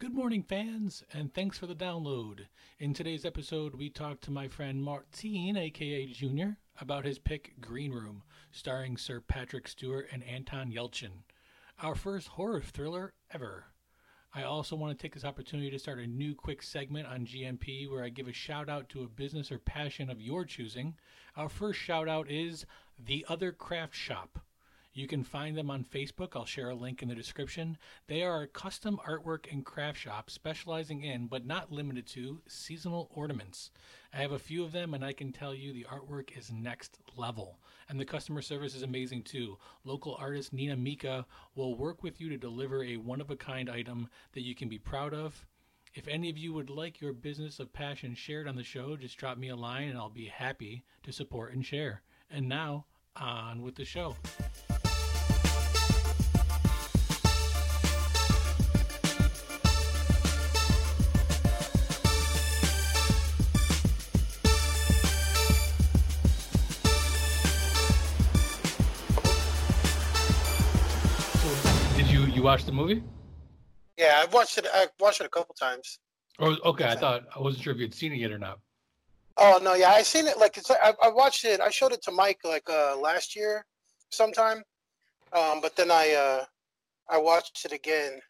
Good morning, fans, and thanks for the download. In today's episode, we talk to my friend Martine, aka Junior, about his pick Green Room, starring Sir Patrick Stewart and Anton Yelchin. Our first horror thriller ever. I also want to take this opportunity to start a new quick segment on GMP where I give a shout out to a business or passion of your choosing. Our first shout out is The Other Craft Shop. You can find them on Facebook. I'll share a link in the description. They are a custom artwork and craft shop specializing in, but not limited to, seasonal ornaments. I have a few of them, and I can tell you the artwork is next level. And the customer service is amazing too. Local artist Nina Mika will work with you to deliver a one of a kind item that you can be proud of. If any of you would like your business of passion shared on the show, just drop me a line and I'll be happy to support and share. And now, on with the show. Watch the movie? Yeah, I've watched it. I've watched it a couple times. Oh, okay. I thought I wasn't sure if you'd seen it yet or not. Oh no, yeah, I seen it. Like it's, I, I watched it. I showed it to Mike like uh, last year, sometime. Um, but then I, uh, I watched it again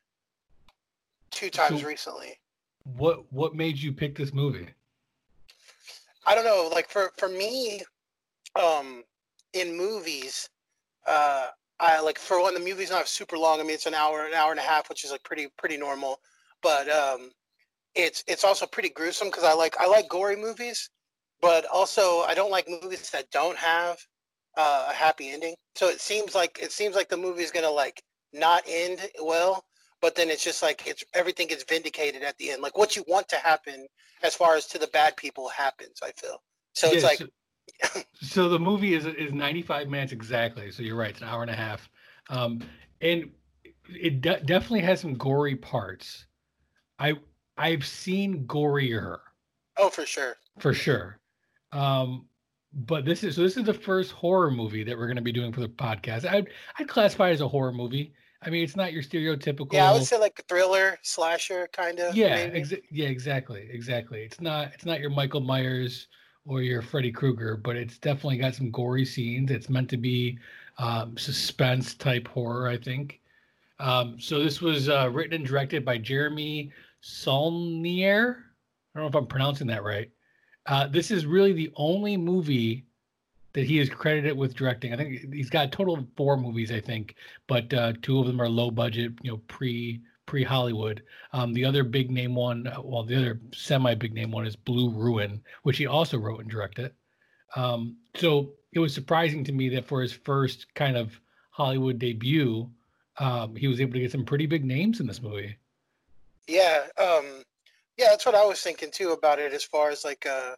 two times So- recently. What what made you pick this movie? I don't know. Like for for me, um, in movies, uh, I like for one the movie's not super long. I mean, it's an hour, an hour and a half, which is like pretty pretty normal. But um, it's it's also pretty gruesome because I like I like gory movies, but also I don't like movies that don't have uh, a happy ending. So it seems like it seems like the movie's gonna like not end well, but then it's just like it's everything gets vindicated at the end. Like what you want to happen as far as to the bad people happens. I feel so. It's Yeah, like so, so the movie is is 95 minutes exactly. So you're right, it's an hour and a half. Um, and it de- definitely has some gory parts. I I've seen gorier oh for sure. for sure. Um, but this is so this is the first horror movie that we're going to be doing for the podcast. I'd I'd classify it as a horror movie. I mean, it's not your stereotypical. Yeah, I would say like a thriller slasher kind of. yeah, exa- yeah, exactly, exactly. It's not it's not your Michael Myers or your Freddy Krueger, but it's definitely got some gory scenes. It's meant to be um, suspense type horror, I think. Um, so this was uh, written and directed by Jeremy Saulnier. I don't know if I'm pronouncing that right. Uh, this is really the only movie that he is credited with directing. I think he's got a total of four movies, I think, but uh, two of them are low budget, you know, pre pre Hollywood. Um, the other big name one, uh, well, the other semi big name one is Blue Ruin, which he also wrote and directed. Um, so it was surprising to me that for his first kind of Hollywood debut, um, he was able to get some pretty big names in this movie. Yeah, um, yeah, that's what I was thinking too about it. As far as like, uh,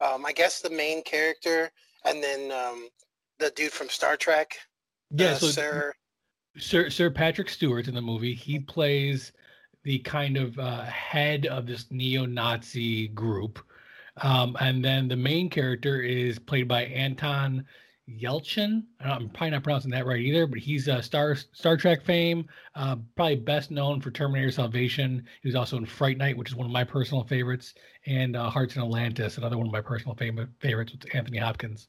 um, I guess the main character, and then um, the dude from Star Trek. Yeah, uh, so Sir. Sir Sir Patrick Stewart in the movie, he plays the kind of uh, head of this neo-Nazi group, um, and then the main character is played by Anton Yelchin. I'm probably not pronouncing that right either, but he's a Star Star Trek fame, uh, probably best known for Terminator Salvation. He was also in Fright Night, which is one of my personal favorites, and uh, Hearts in Atlantis, another one of my personal favorite favorites with Anthony Hopkins.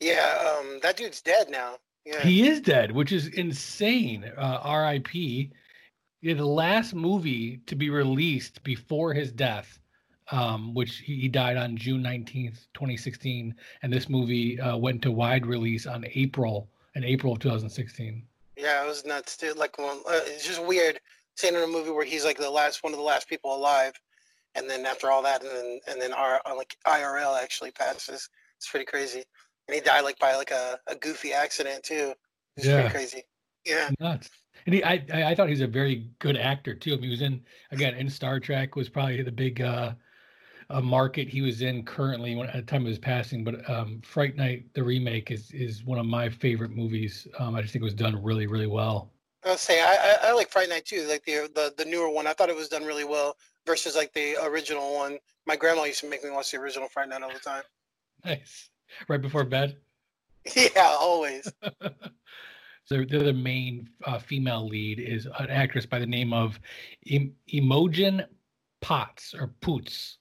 Yeah, um, that dude's dead now. Yeah. He is dead, which is insane. Uh, R.I.P. Yeah, the last movie to be released before his death, um, which he, he died on June nineteenth, twenty sixteen, and this movie uh, went to wide release on April in April of two thousand sixteen. Yeah, it was nuts, dude. Like, well, uh, it's just weird seeing in a movie where he's like the last one of the last people alive, and then after all that, and then and then our uh, like IRL actually passes. It's pretty crazy, and he died like by like a, a goofy accident too. It's Yeah. pretty crazy. Yeah, Nuts. And he, I, I I thought he was a very good actor too. I mean, he was in again in Star Trek was probably the big uh, uh, market he was in currently when, at the time of his passing. But um, Fright Night, the remake, is is one of my favorite movies. Um, I just think it was done really really well. I'll say I, I I like Fright Night too, like the the the newer one. I thought it was done really well versus like the original one. My grandma used to make me watch the original Fright Night all the time. Nice. Right before bed. Yeah, always. They're the main uh, female lead is an actress by the name of em- Imogen Potts or Poots.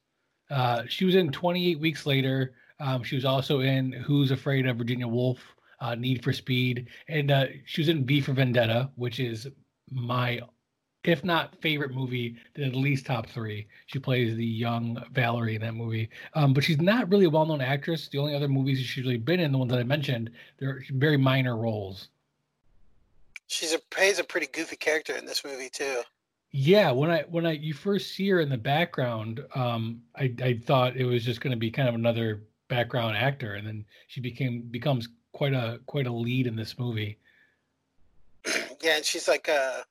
Uh, she was in 28 Weeks Later. Um, she was also in Who's Afraid of Virginia Woolf, uh, Need for Speed, and uh, she was in V for Vendetta, which is my, if not favorite movie, then at least top three. She plays the young Valerie in that movie, um, but she's not really a well-known actress. The only other movies she's really been in, the ones that I mentioned, they're very minor roles. She's a plays a pretty goofy character in this movie too. Yeah, when I when I you first see her in the background, um, I I thought it was just going to be kind of another background actor, and then she became becomes quite a quite a lead in this movie. yeah, and she's like uh,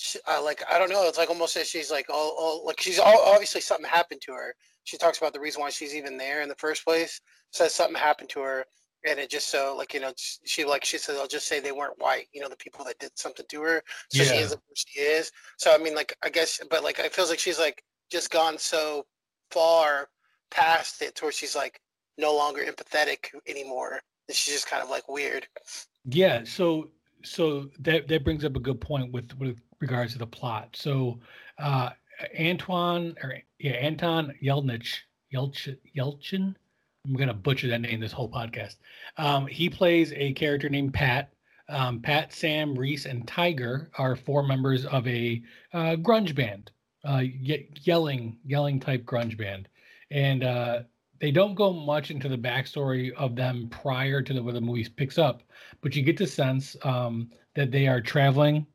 she, uh, like I don't know. It's like almost as she's like all, all like she's all obviously something happened to her. She talks about the reason why she's even there in the first place. Says something happened to her, and it just so like you know she like she said I'll just say they weren't white. You know the people that did something to her. So Yeah. she is who she is. So I mean like I guess, but like it feels like she's like just gone so far past it to where she's like no longer empathetic anymore. And she's just kind of like weird. Yeah, so so that that brings up a good point with with regards to the plot. So uh Antoine or yeah, Anton Yelnich Yelchin Yelchin. I'm gonna butcher that name this whole podcast. Um, he plays a character named Pat. Um, Pat, Sam, Reese, and Tiger are four members of a uh, grunge band, uh, ye- yelling, yelling type grunge band, and uh, they don't go much into the backstory of them prior to the where the movie picks up, but you get the sense um, that they are traveling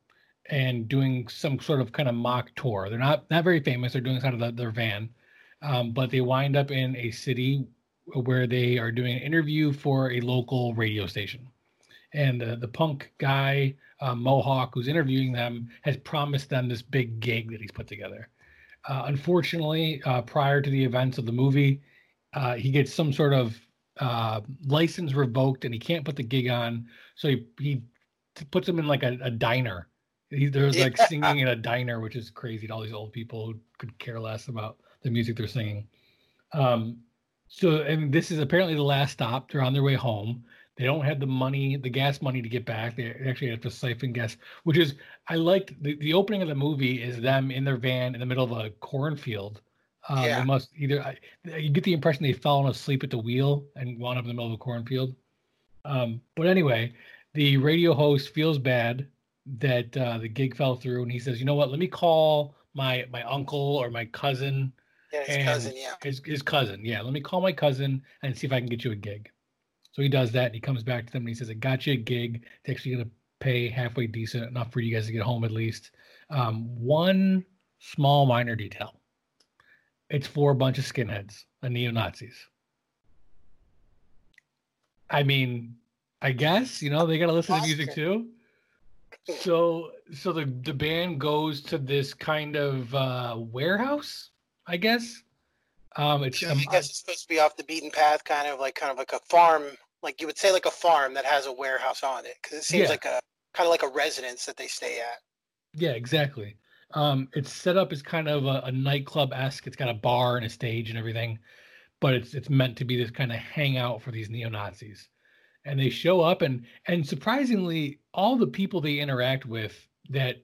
and doing some sort of kind of mock tour. They're not not very famous. They're doing this out of the, their van, um, but they wind up in a city where they are doing an interview for a local radio station. And uh, the punk guy, uh, Mohawk, who's interviewing them, has promised them this big gig that he's put together. Uh, unfortunately, uh, prior to the events of the movie, uh, he gets some sort of uh, license revoked and he can't put the gig on. So he, he puts him in like a, a diner. He, there's like Yeah. singing in a diner, which is crazy to all these old people who could care less about the music they're singing. Um, so, and this is apparently the last stop. They're on their way home. They don't have the money, the gas money to get back. They actually have to siphon gas, which is I liked the, the opening of the movie is them in their van in the middle of a cornfield. Um, Yeah. They must either I, you get the impression they've fallen asleep at the wheel and wound up in the middle of a cornfield. Um, but anyway, the radio host feels bad that uh, the gig fell through, and he says, "You know what? Let me call my my uncle or my cousin Yeah, his cousin. Yeah. his his cousin. Yeah, let me call my cousin and see if I can get you a gig. So he does that, and he comes back to them and he says, "I got you a gig. It's actually going to pay halfway decent enough for you guys to get home at least." Um, one small minor detail: it's for a bunch of skinheads and neo Nazis. I mean, I guess you know they got to listen to music too. So, so the the band goes to this kind of uh, warehouse, I guess. Um, it's I um, guess it's supposed to be off the beaten path, kind of like kind of like a farm, like you would say, like a farm that has a warehouse on it, because it seems Yeah. like a kind of like a residence that they stay at. Yeah, exactly. Um, it's set up as kind of a, a nightclub esque. It's got a bar and a stage and everything, but it's it's meant to be this kind of hangout for these neo Nazis. And they show up, and and surprisingly, all the people they interact with that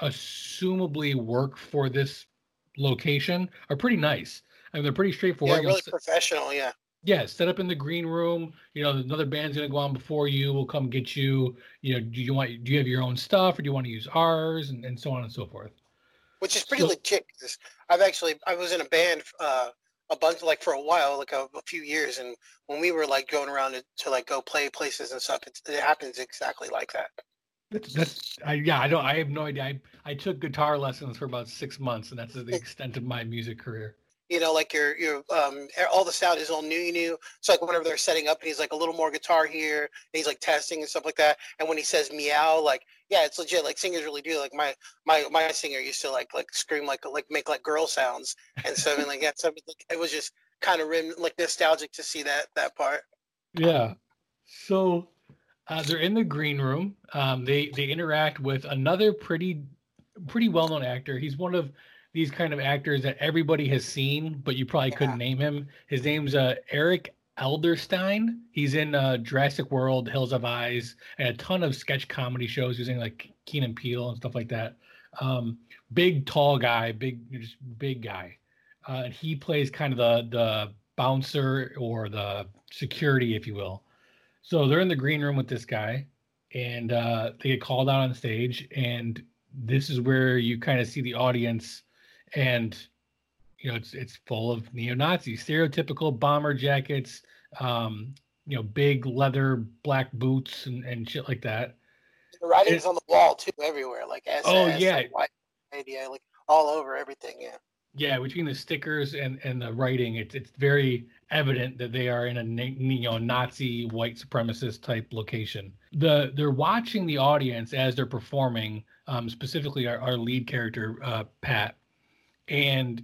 assumably work for this location are pretty nice. I mean, they're pretty Yeah, straightforward. You'll really professional. Yeah. yeah, set up in the green room. You know, another band's gonna go on before you. We'll come get you. You know, do you want? Do you have your own stuff, or do you want to use ours, and, and so on and so forth. which is pretty So- legit. 'cause I've actually I was in a band uh, a bunch like for a while, like a, a few years, and when we were like going around to, to like go play places and stuff, it's, it happens exactly like that. That's, that's I, yeah. I don't. I have no idea. I, I took guitar lessons for about six months, and that's the extent of my music career. You know, like your your um all the sound is all new, you new. So like whenever they're setting up, and he's like a little more guitar here, and he's like testing and stuff like that. And when he says meow, like yeah, it's legit. Like singers really do. Like my my my singer used to like like scream like like make like girl sounds, and so I mean like yeah, so it was just kind of rim, like nostalgic to see that that part. Yeah. So uh, they're in the green room. Um, they they interact with another pretty pretty well known actor. He's one of these kind of actors that everybody has seen, but you probably couldn't name him. His name's uh, Eric Edelstein. He's in uh, Jurassic World, Hills of Eyes, and a ton of sketch comedy shows using like Key and Peele and stuff like that. Um, big, tall guy, big, just big guy. Uh, and he plays kind of the the bouncer or the security, if you will. So they're in the green room with this guy, and uh, they get called out on stage, and this is where you kind of see the audience, and you know it's it's full of neo Nazis, stereotypical bomber jackets, um, you know, big leather black boots and, and shit like that. The writing's on the wall too, everywhere, like SS, oh yeah, like, idea, like all over everything. Yeah. Yeah, between the stickers and and the writing, it's it's very evident that they are in a you know Nazi white supremacist type location. The they're watching the audience as they're performing, um, specifically our, our lead character uh, Pat, and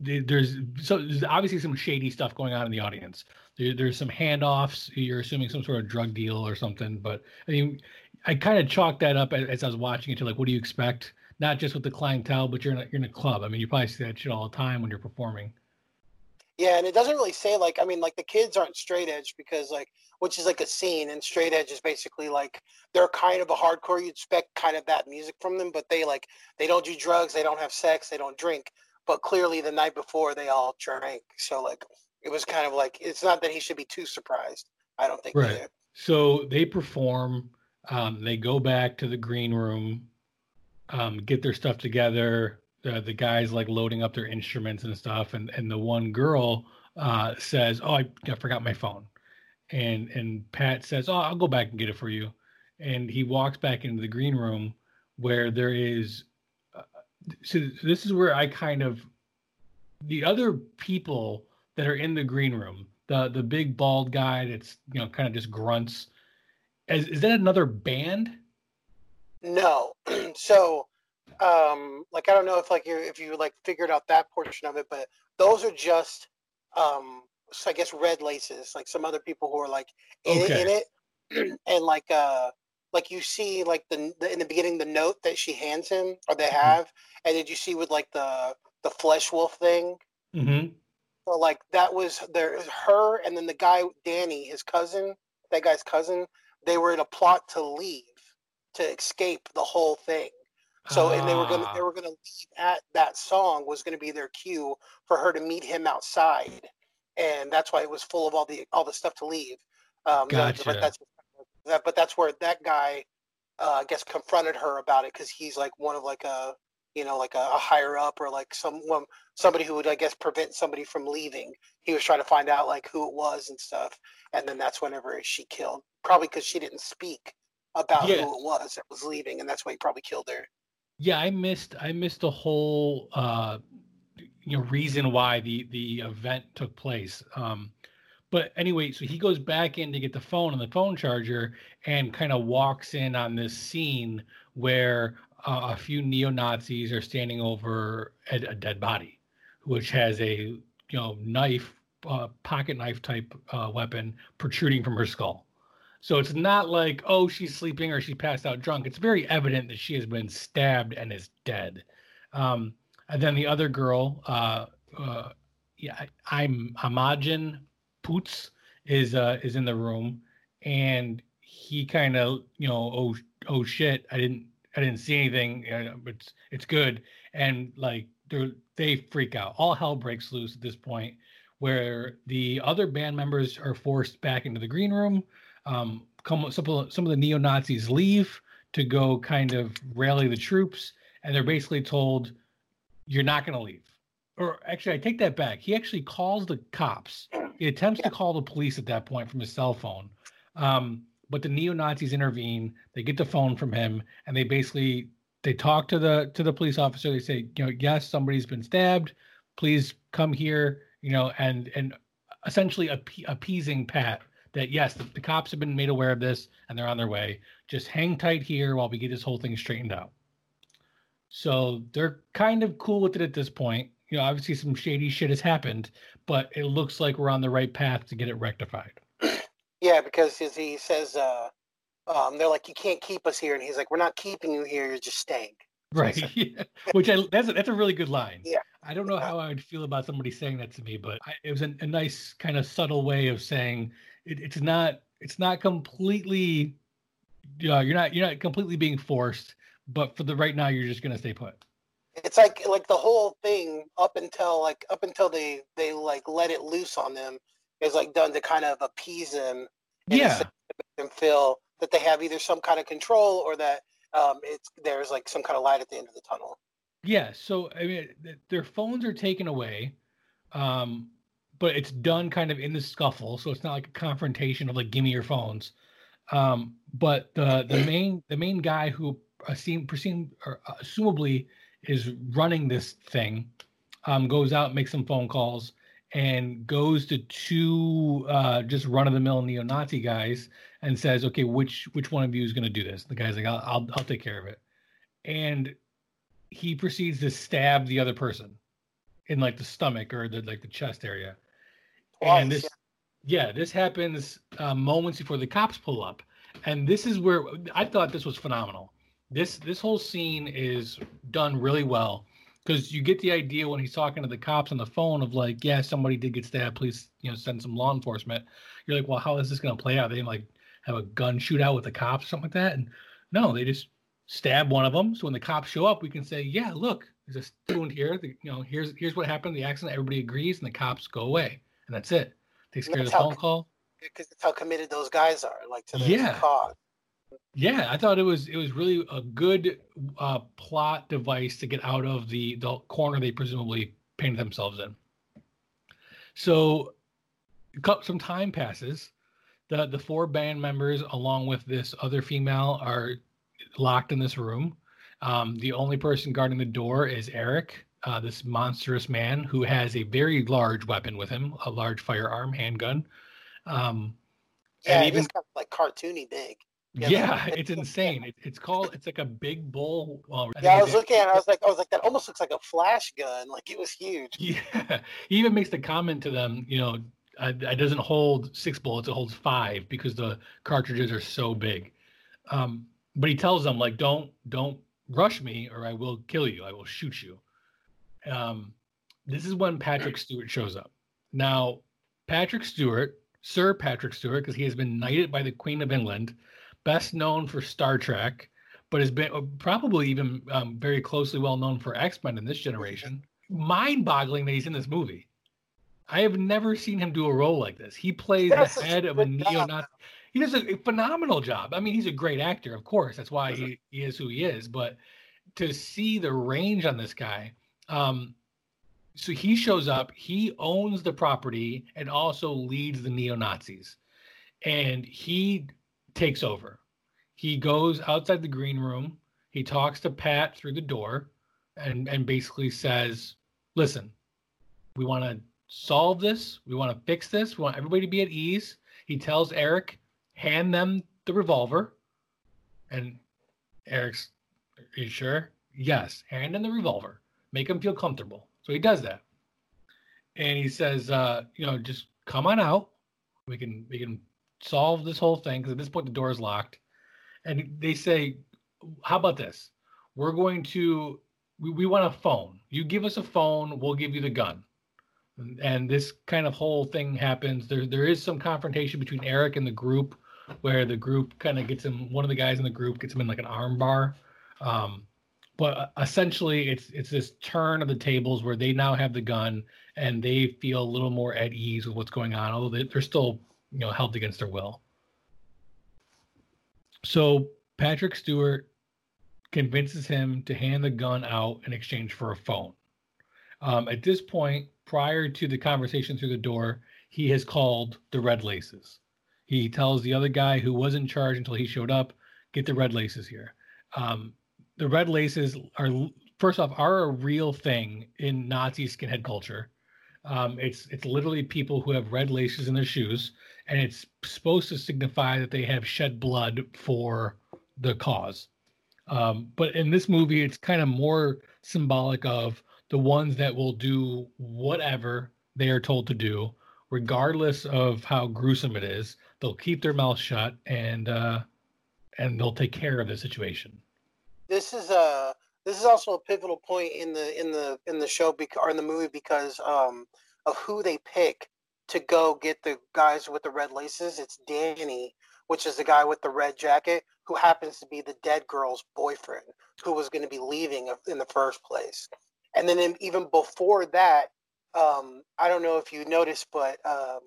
there's so there's obviously some shady stuff going on in the audience. There, there's some handoffs. You're assuming some sort of drug deal or something. But I mean, I kind of chalked that up as, as, I was watching it to like, what do you expect? Not just with the clientele, but you're in a, you're in a club. I mean, you probably see that shit all the time when you're performing. Yeah, and it doesn't really say like I mean like the kids aren't straight edge because like which is like a scene and straight edge is basically like they're kind of a hardcore you'd expect kind of that music from them but they like they don't do drugs they don't have sex they don't drink but clearly the night before they all drank. So like it was kind of like it's not that he should be too surprised. I don't think. Right. Either. So they perform. Um, they go back to the green room, um, get their stuff together. The the guys like loading up their instruments and stuff, and and the one girl uh, says, "Oh, I, I forgot my phone," and and Pat says, "Oh, I'll go back and get it for you," and he walks back into the green room where there is so this is where I kind of the other people that are in the green room, the the big bald guy that's you know kind of just grunts. Is, is that another band? No. so um like I don't know if like you if you like figured out that portion of it, but those are just um so I guess red laces, like some other people who are like in, okay. it, in it and like uh like you see like the, the, in the beginning the note that she hands him or they mm-hmm. have and did you see with like the the flesh wolf thing mm-hmm. so like that was there her and then the guy danny his cousin that guy's cousin they were in a plot to leave to escape the whole thing so and they were gonna they ah. were gonna leave at that song was gonna be their cue for her to meet him outside and that's why it was full of all the all the stuff to leave um, gotcha. but that's that, but that's where that guy, uh, I guess, confronted her about it because he's like one of like a, you know, like a, a, higher up or like someone, somebody who would, I guess, prevent somebody from leaving. He was trying to find out like who it was and stuff, and then that's whenever she killed, probably because she didn't speak about yeah. who it was that was leaving, and that's why he probably killed her. Yeah, I missed, I missed the whole, uh, you know, reason why the the event took place. Um, but anyway, so he goes back in to get the phone and the phone charger and kind of walks in on this scene where uh, a few neo Nazis are standing over a, a, dead body, which has a you know knife, uh, pocket knife type uh, weapon protruding from her skull. So it's not like oh she's sleeping or she passed out drunk. It's very evident that she has been stabbed and is dead. Um, and then the other girl, uh, uh, yeah, I'm Imogen Poots is uh is in the room and he kind of you know oh oh shit I didn't I didn't see anything it's it's good and like they freak out all hell breaks loose at this point where the other band members are forced back into the green room um come some of, some of the neo Nazis leave to go kind of rally the troops and they're basically told you're not going to leave or actually I take that back he actually calls the cops he attempts yeah. to call the police at that point from his cell phone. Um, but the neo Nazis intervene. They get the phone from him, and they basically they talk to the to the police officer. They say, you know, yes, somebody's been stabbed. Please come here. You know, and and essentially appeasing Pat that yes, the, the cops have been made aware of this and they're on their way. Just hang tight here while we get this whole thing straightened out. So they're kind of cool with it at this point you know, obviously some shady shit has happened, but it looks like we're on the right path to get it rectified. Yeah, because he says, uh, um, they're like, you can't keep us here, and he's like, we're not keeping you here, you're just staying. right, yeah. which I that's a, that's a really good line. Yeah, I don't know how I would feel about somebody saying that to me, but I, it was a, a, nice kind of subtle way of saying it, it's not it's not completely you know, you're not you're not completely being forced, but for the right now you're just gonna stay put. It's like like the whole thing up until like up until they they like let it loose on them is like done to kind of appease them. Yeah. And feel that they have either some kind of control or that um, it's there's like some kind of light at the end of the tunnel. Yeah. So I mean, their phones are taken away, um, but it's done kind of in the scuffle, so it's not like a confrontation of like "give me your phones." Um, but the the main the main guy who seem presumed or uh, assumably is running this thing um, goes out, makes some phone calls, and goes to two uh, just run of the mill neo Nazi guys and says, "Okay, which which one of you is going to do this?" The guy's like, I'll, "I'll I'll take care of it," and he proceeds to stab the other person in like the stomach or the like the chest area. Twice, and this, yeah. yeah, this happens uh, moments before the cops pull up, and this is where I thought this was phenomenal. This this whole scene is done really well because you get the idea when he's talking to the cops on the phone of like, yeah, somebody did get stabbed. Please, you know, send some law enforcement. You're like, well, how is this going to play out? They like have a gun shootout with the cops, or something like that. And no, they just stab one of them. So when the cops show up, we can say, yeah, look, there's a wound here. The, you know, here's here's what happened. The accident. Everybody agrees, and the cops go away, and that's it. Takes care of the phone call. Because that's how committed those guys are, like to the yeah. cause. Yeah, I thought it was it was really a good uh, plot device to get out of the the corner they presumably painted themselves in. So, some time passes. the The four band members, along with this other female, are locked in this room. Um, the only person guarding the door is Eric, uh, this monstrous man who has a very large weapon with him, a large firearm, handgun. Um, yeah, and even kind of like cartoony big. Yeah, yeah it's insane. It, it's called. It's like a big bull. Well, yeah, I was looking at. it, I was like, I was like, that almost looks like a flash gun. Like it was huge. Yeah, he even makes the comment to them. You know, it doesn't hold six bullets; it holds five because the cartridges are so big. Um, but he tells them like, don't don't rush me, or I will kill you. I will shoot you. Um, this is when Patrick Stewart shows up. Now, Patrick Stewart, Sir Patrick Stewart, because he has been knighted by the Queen of England best known for Star Trek, but has been uh, probably even um, very closely well known for X Men in this generation. Mind boggling that he's in this movie. I have never seen him do a role like this. He plays the head of a neo Nazi. He does a phenomenal job. I mean, he's a great actor, of course. That's why he, he is who he is. But to see the range on this guy, um, so he shows up, he owns the property and also leads the neo Nazis. And he takes over. He goes outside the green room. He talks to Pat through the door and, and basically says, Listen, we want to solve this. We want to fix this. We want everybody to be at ease. He tells Eric, hand them the revolver. And Eric's, Are you sure? Yes, hand them the revolver. Make him feel comfortable. So he does that. And he says, uh, you know, just come on out. We can we can solve this whole thing because at this point the door is locked. And they say, How about this? We're going to, we, we want a phone. You give us a phone, we'll give you the gun. And, this kind of whole thing happens. There, there is some confrontation between Eric and the group where the group kind of gets him, one of the guys in the group gets him in like an arm bar. Um, but essentially it's it's this turn of the tables where they now have the gun and they feel a little more at ease with what's going on although they, are still you know held against their will. So Patrick Stewart convinces him to hand the gun out in exchange for a phone. Um, at this point, prior to the conversation through the door, he has called the Red Laces. He tells the other guy who was in charge until he showed up, "Get the Red Laces here." Um, the Red Laces are first off are a real thing in Nazi skinhead culture. Um, it's it's literally people who have red laces in their shoes, and it's supposed to signify that they have shed blood for the cause. Um, but in this movie, it's kind of more symbolic of the ones that will do whatever they are told to do, regardless of how gruesome it is. They'll keep their mouth shut and uh, and they'll take care of the situation. This is a this is also a pivotal point in the in the in the show bec- or in the movie because um, of who they pick to go get the guys with the red laces. It's Danny, which is the guy with the red jacket, who happens to be the dead girl's boyfriend, who was going to be leaving in the first place. And then in, even before that, um, I don't know if you noticed, but um,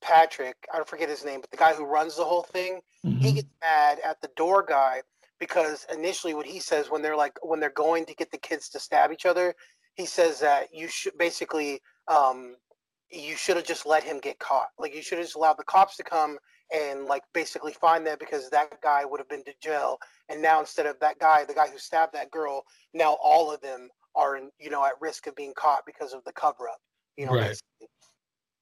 Patrick, I don't forget his name, but the guy who runs the whole thing, mm-hmm. he gets mad at the door guy because initially what he says when they're like when they're going to get the kids to stab each other, he says that you should basically um, you should have just let him get caught. Like you should have just allowed the cops to come and like basically find them because that guy would have been to jail. And now instead of that guy, the guy who stabbed that girl, now all of them are in, you know, at risk of being caught because of the cover up. You know, right.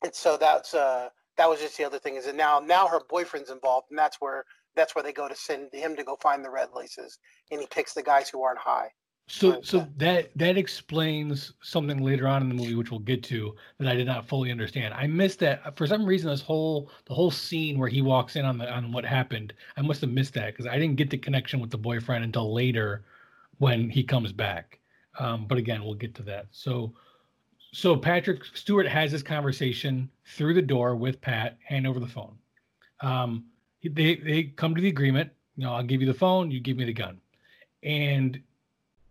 and so that's uh that was just the other thing is that now now her boyfriend's involved and that's where that's where they go to send him to go find the red laces and he picks the guys who aren't high. So, so that that explains something later on in the movie, which we'll get to, that I did not fully understand. I missed that for some reason. This whole the whole scene where he walks in on the on what happened, I must have missed that because I didn't get the connection with the boyfriend until later when he comes back. Um, but again, we'll get to that. So, so Patrick Stewart has this conversation through the door with Pat, hand over the phone. Um, they they come to the agreement. You know, I'll give you the phone, you give me the gun, and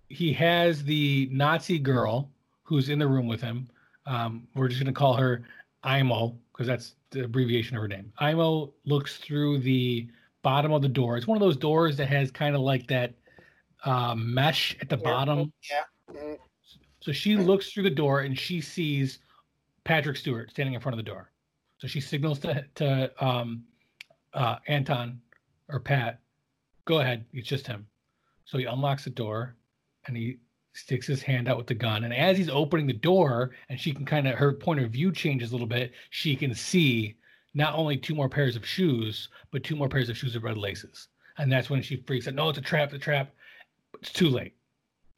he has the Nazi girl who's in the room with him. Um, we're just going to call her Imo because that's the abbreviation of her name. Imo looks through the bottom of the door. It's one of those doors that has kind of like that uh, mesh at the yeah. bottom. Yeah. Mm-hmm. So she looks through the door and she sees Patrick Stewart standing in front of the door. So she signals to to um, uh, Anton or Pat, "Go ahead, it's just him." So he unlocks the door and he sticks his hand out with the gun. And as he's opening the door, and she can kind of her point of view changes a little bit, she can see not only two more pairs of shoes, but two more pairs of shoes with red laces. And that's when she freaks out. No, it's a trap, a trap. It's too late.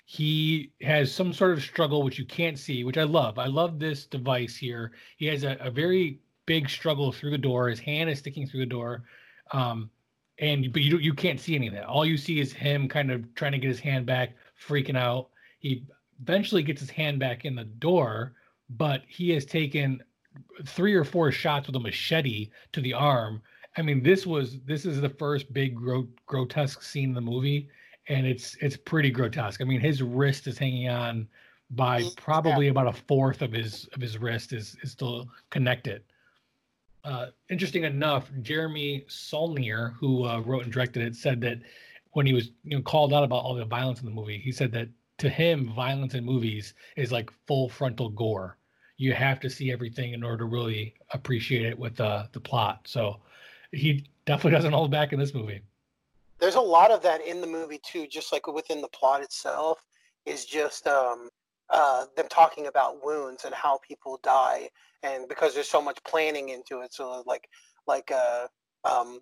He has some sort of struggle which you can't see, which I love. I love this device here. He has a, a very big struggle through the door. His hand is sticking through the door. Um, and but you you can't see any of that. All you see is him kind of trying to get his hand back, freaking out. He eventually gets his hand back in the door, but he has taken three or four shots with a machete to the arm. I mean, this was this is the first big gro- grotesque scene in the movie, and it's it's pretty grotesque. I mean, his wrist is hanging on by probably about a fourth of his of his wrist is is still connected. Uh, interesting enough, Jeremy Saulnier, who uh, wrote and directed it, said that when he was you know called out about all the violence in the movie, he said that to him, violence in movies is like full frontal gore. You have to see everything in order to really appreciate it with uh, the plot. So he definitely doesn't hold back in this movie. There's a lot of that in the movie too, just like within the plot itself, is just um, uh, them talking about wounds and how people die, and because there's so much planning into it. So like like uh, um,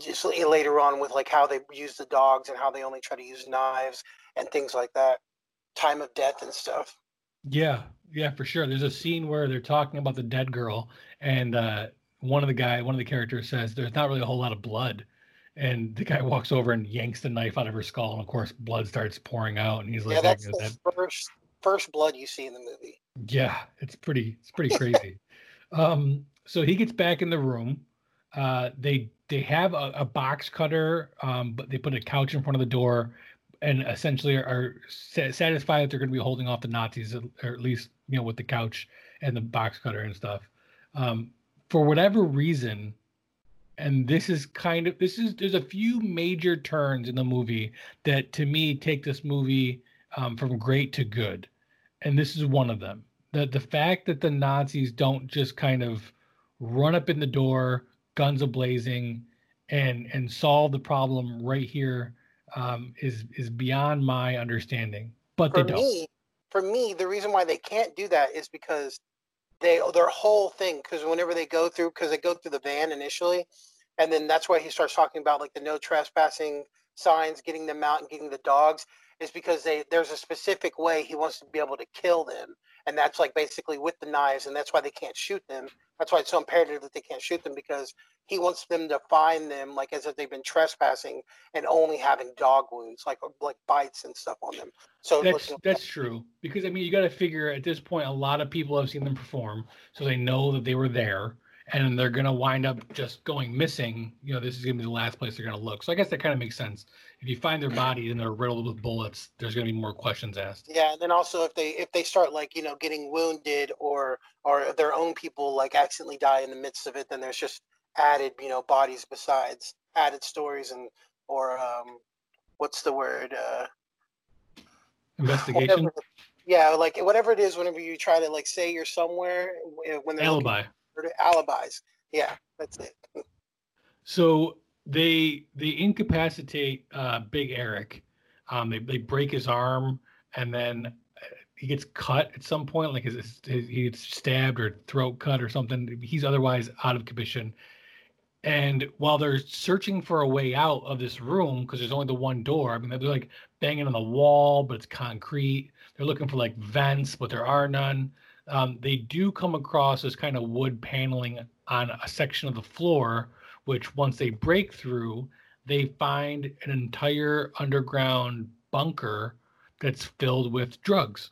just later on with like how they use the dogs and how they only try to use knives and things like that, time of death and stuff. Yeah, yeah, for sure. There's a scene where they're talking about the dead girl, and uh, one of the guy, one of the characters says, "There's not really a whole lot of blood." And the guy walks over and yanks the knife out of her skull, and of course, blood starts pouring out. And he's like, "Yeah, that's the that. first first blood you see in the movie." Yeah, it's pretty it's pretty crazy. um, so he gets back in the room uh, they they have a, a box cutter, um, but they put a couch in front of the door, and essentially are, are satisfied that they're going to be holding off the Nazis, or at least you know with the couch and the box cutter and stuff. Um, for whatever reason, and this is kind of this is there's a few major turns in the movie that to me take this movie um, from great to good, and this is one of them. The the fact that the Nazis don't just kind of run up in the door guns ablazing and and solve the problem right here um, is is beyond my understanding. But for they don't. Me, for me, the reason why they can't do that is because they their whole thing because whenever they go through because they go through the van initially, and then that's why he starts talking about like the no trespassing signs, getting them out and getting the dogs is because they there's a specific way he wants to be able to kill them, and that's like basically with the knives, and that's why they can't shoot them. That's why it's so imperative that they can't shoot them because he wants them to find them like as if they've been trespassing and only having dog wounds, like like bites and stuff on them. So that's that's true because I mean you got to figure at this point a lot of people have seen them perform, so they know that they were there and they're going to wind up just going missing, you know, this is going to be the last place they're going to look. So I guess that kind of makes sense. If you find their bodies and they're riddled with bullets, there's going to be more questions asked. Yeah, and then also if they if they start like you know getting wounded or or their own people like accidentally die in the midst of it, then there's just added you know bodies besides added stories and or um what's the word uh investigation. Whatever, yeah, like whatever it is, whenever you try to like say you're somewhere when they're alibi. Looking, alibis. Yeah, that's it. So they they incapacitate uh, Big Eric. Um, they they break his arm, and then uh, he gets cut at some point, like his, his, he gets stabbed or throat cut or something. He's otherwise out of commission. And while they're searching for a way out of this room, because there's only the one door, I mean, they're like banging on the wall, but it's concrete. They're looking for like vents, but there are none um, they do come across this kind of wood paneling on a section of the floor, which once they break through, they find an entire underground bunker that's filled with drugs.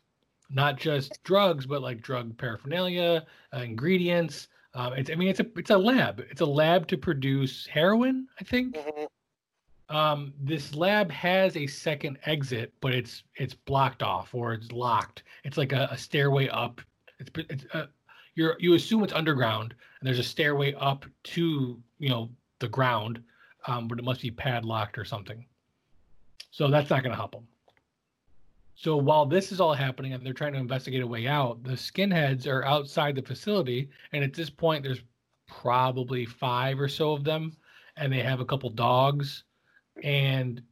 Not just drugs, but like drug paraphernalia, uh, ingredients. Um, it's, I mean, it's a it's a lab. It's a lab to produce heroin, I think. Mm-hmm. Um, this lab has a second exit, but it's it's blocked off or it's locked. It's like a, a stairway up it's it's uh, you you assume it's underground, and there's a stairway up to you know the ground, um, but it must be padlocked or something. So that's not going to help them. So while this is all happening and they're trying to investigate a way out, the skinheads are outside the facility, and at this point, there's probably five or so of them, and they have a couple dogs, and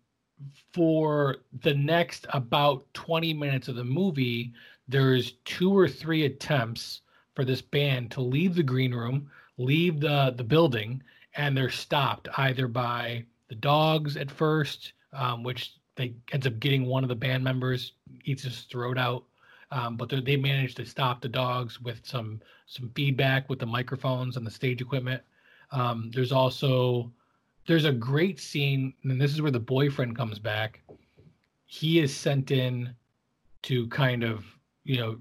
for the next about 20 minutes of the movie, there's two or three attempts for this band to leave the green room, leave the the building, and they're stopped either by the dogs at first, um, which they ends up getting one of the band members eats his throat out. Um, but they manage to stop the dogs with some some feedback with the microphones and the stage equipment. Um, there's also there's a great scene, and this is where the boyfriend comes back. He is sent in to kind of you know,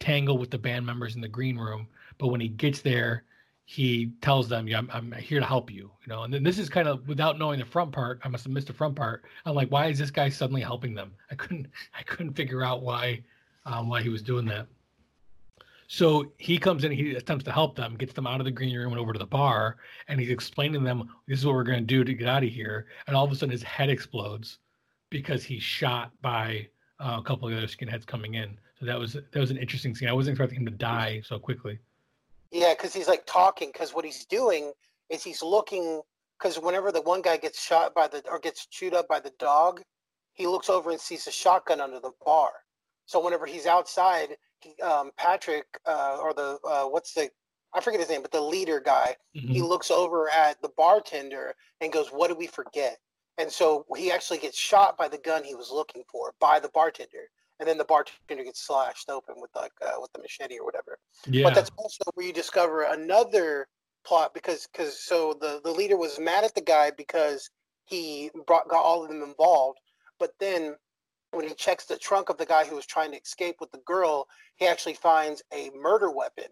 tangle with the band members in the green room. But when he gets there, he tells them, "Yeah, I'm, I'm here to help you." You know, and then this is kind of without knowing the front part. I must have missed the front part. I'm like, why is this guy suddenly helping them? I couldn't, I couldn't figure out why, um, why he was doing that. So he comes in, he attempts to help them, gets them out of the green room and over to the bar, and he's explaining to them, "This is what we're going to do to get out of here." And all of a sudden, his head explodes because he's shot by uh, a couple of other skinheads coming in. So that was that was an interesting scene. I wasn't expecting him to die so quickly. Yeah, because he's like talking. Because what he's doing is he's looking. Because whenever the one guy gets shot by the or gets chewed up by the dog, he looks over and sees a shotgun under the bar. So whenever he's outside, he, um, Patrick uh, or the uh, what's the I forget his name, but the leader guy, mm-hmm. he looks over at the bartender and goes, "What did we forget?" And so he actually gets shot by the gun he was looking for by the bartender and then the bartender gets slashed open with like uh, with the machete or whatever. Yeah. But that's also where you discover another plot because because so the the leader was mad at the guy because he brought got all of them involved, but then when he checks the trunk of the guy who was trying to escape with the girl, he actually finds a murder weapon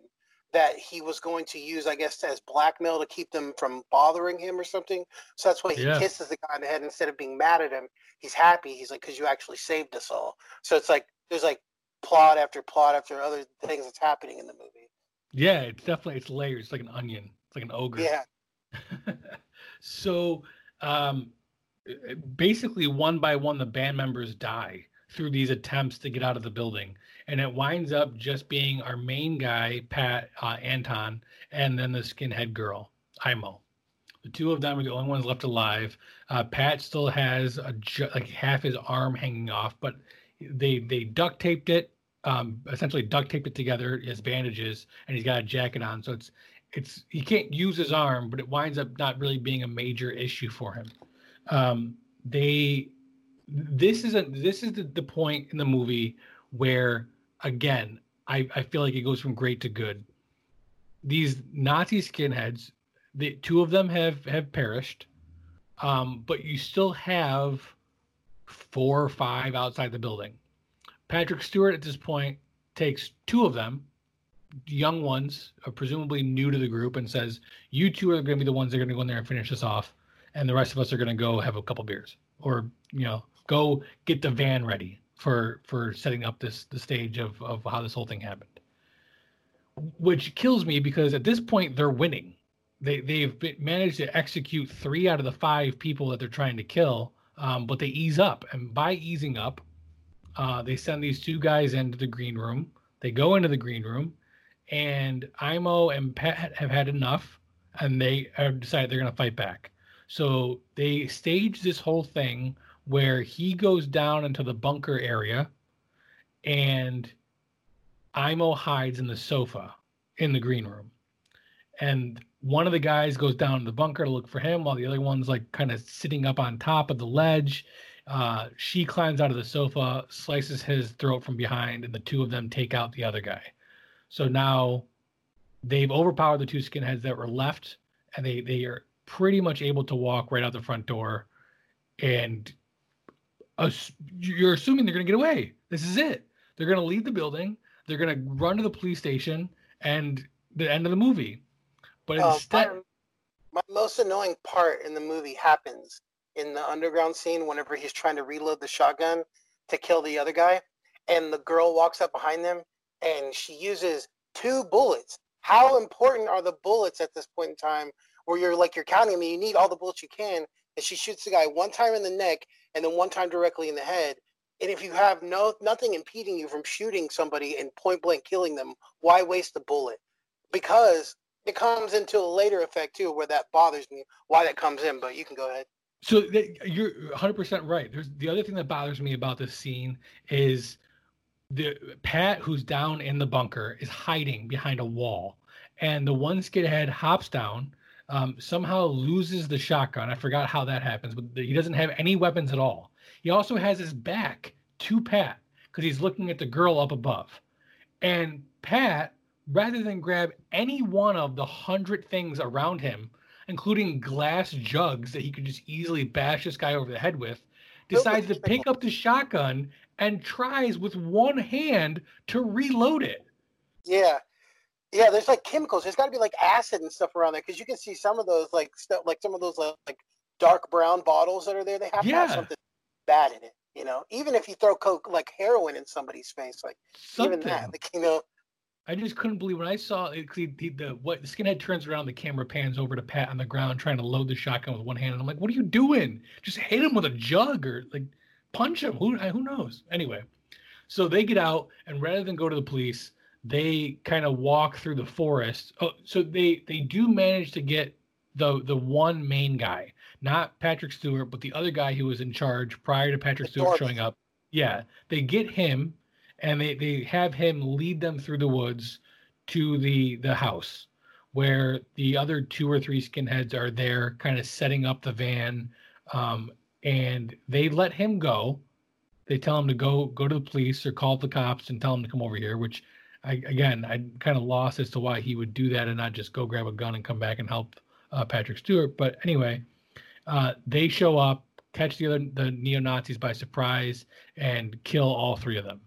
that he was going to use, I guess, as blackmail to keep them from bothering him or something. So that's why he yeah. kisses the guy in the head instead of being mad at him. He's happy. He's like, because you actually saved us all. So it's like there's like plot after plot after other things that's happening in the movie. Yeah, it's definitely it's layers. It's like an onion. It's like an ogre. Yeah. so, um, basically, one by one, the band members die through these attempts to get out of the building and it winds up just being our main guy, Pat uh, Anton, and then the skinhead girl, Imo. The two of them are the only ones left alive. Uh, Pat still has a like half his arm hanging off, but they they duct taped it, um, essentially duct taped it together as bandages, and he's got a jacket on, so it's it's he can't use his arm, but it winds up not really being a major issue for him. Um, they this is a this is the, the point in the movie where again I, I feel like it goes from great to good. These Nazi skinheads, the two of them have have perished, um, but you still have four or five outside the building. Patrick Stewart at this point takes two of them, young ones, uh, presumably new to the group, and says, "You two are going to be the ones that are going to go in there and finish this off, and the rest of us are going to go have a couple beers, or you know, go get the van ready for for setting up this the stage of of how this whole thing happened." Which kills me because at this point they're winning. They they've been, managed to execute three out of the five people that they're trying to kill, um, but they ease up, and by easing up, uh, they send these two guys into the green room. They go into the green room, and Imo and Pat have had enough, and they have decided they're going to fight back. So they stage this whole thing where he goes down into the bunker area, and Imo hides in the sofa in the green room, and one of the guys goes down to the bunker to look for him, while the other one's like kind of sitting up on top of the ledge uh, she climbs out of the sofa, slices his throat from behind, and the two of them take out the other guy. So now they've overpowered the two skinheads that were left, and they they are pretty much able to walk right out the front door. And you're assuming they're going to get away. This is it. They're going to leave the building. They're going to run to the police station, and the end of the movie. But uh, instead, my, my most annoying part in the movie happens in the underground scene whenever he's trying to reload the shotgun to kill the other guy and the girl walks up behind them and she uses two bullets how important are the bullets at this point in time where you're like you're counting them you need all the bullets you can and she shoots the guy one time in the neck and then one time directly in the head. And if you have no nothing impeding you from shooting somebody and point blank killing them why waste the bullet? Because it comes into a later effect too where that bothers me why that comes in but you can go ahead. So you're 100% right. There's the other thing that bothers me about this scene is the Pat who's down in the bunker is hiding behind a wall, and the one skidhead hops down, um, somehow loses the shotgun. I forgot how that happens, but he doesn't have any weapons at all. He also has his back to Pat because he's looking at the girl up above, and Pat, rather than grab any one of the hundred things around him including glass jugs that he could just easily bash this guy over the head with, decides to pick up the shotgun and tries with one hand to reload it. Yeah. Yeah, there's like chemicals. There's got to be like acid and stuff around there because you can see some of those like stuff, like some of those like, like dark brown bottles that are there. They have yeah. to have something bad in it. You know, even if you throw coke like heroin in somebody's face, like something. even that, like you know, I just couldn't believe when I saw it. The, the what the skinhead turns around, the camera pans over to Pat on the ground trying to load the shotgun with one hand, and I'm like, "What are you doing? Just hit him with a jug or like punch him? Who who knows?" Anyway, so they get out, and rather than go to the police, they kind of walk through the forest. Oh, so they they do manage to get the the one main guy, not Patrick Stewart, but the other guy who was in charge prior to Patrick Stewart showing up. Yeah, they get him and they, they have him lead them through the woods to the the house where the other two or three skinheads are there kind of setting up the van um, and they let him go they tell him to go go to the police or call the cops and tell him to come over here which I, again i kind of lost as to why he would do that and not just go grab a gun and come back and help uh, patrick stewart but anyway uh, they show up catch the other the neo-nazis by surprise and kill all three of them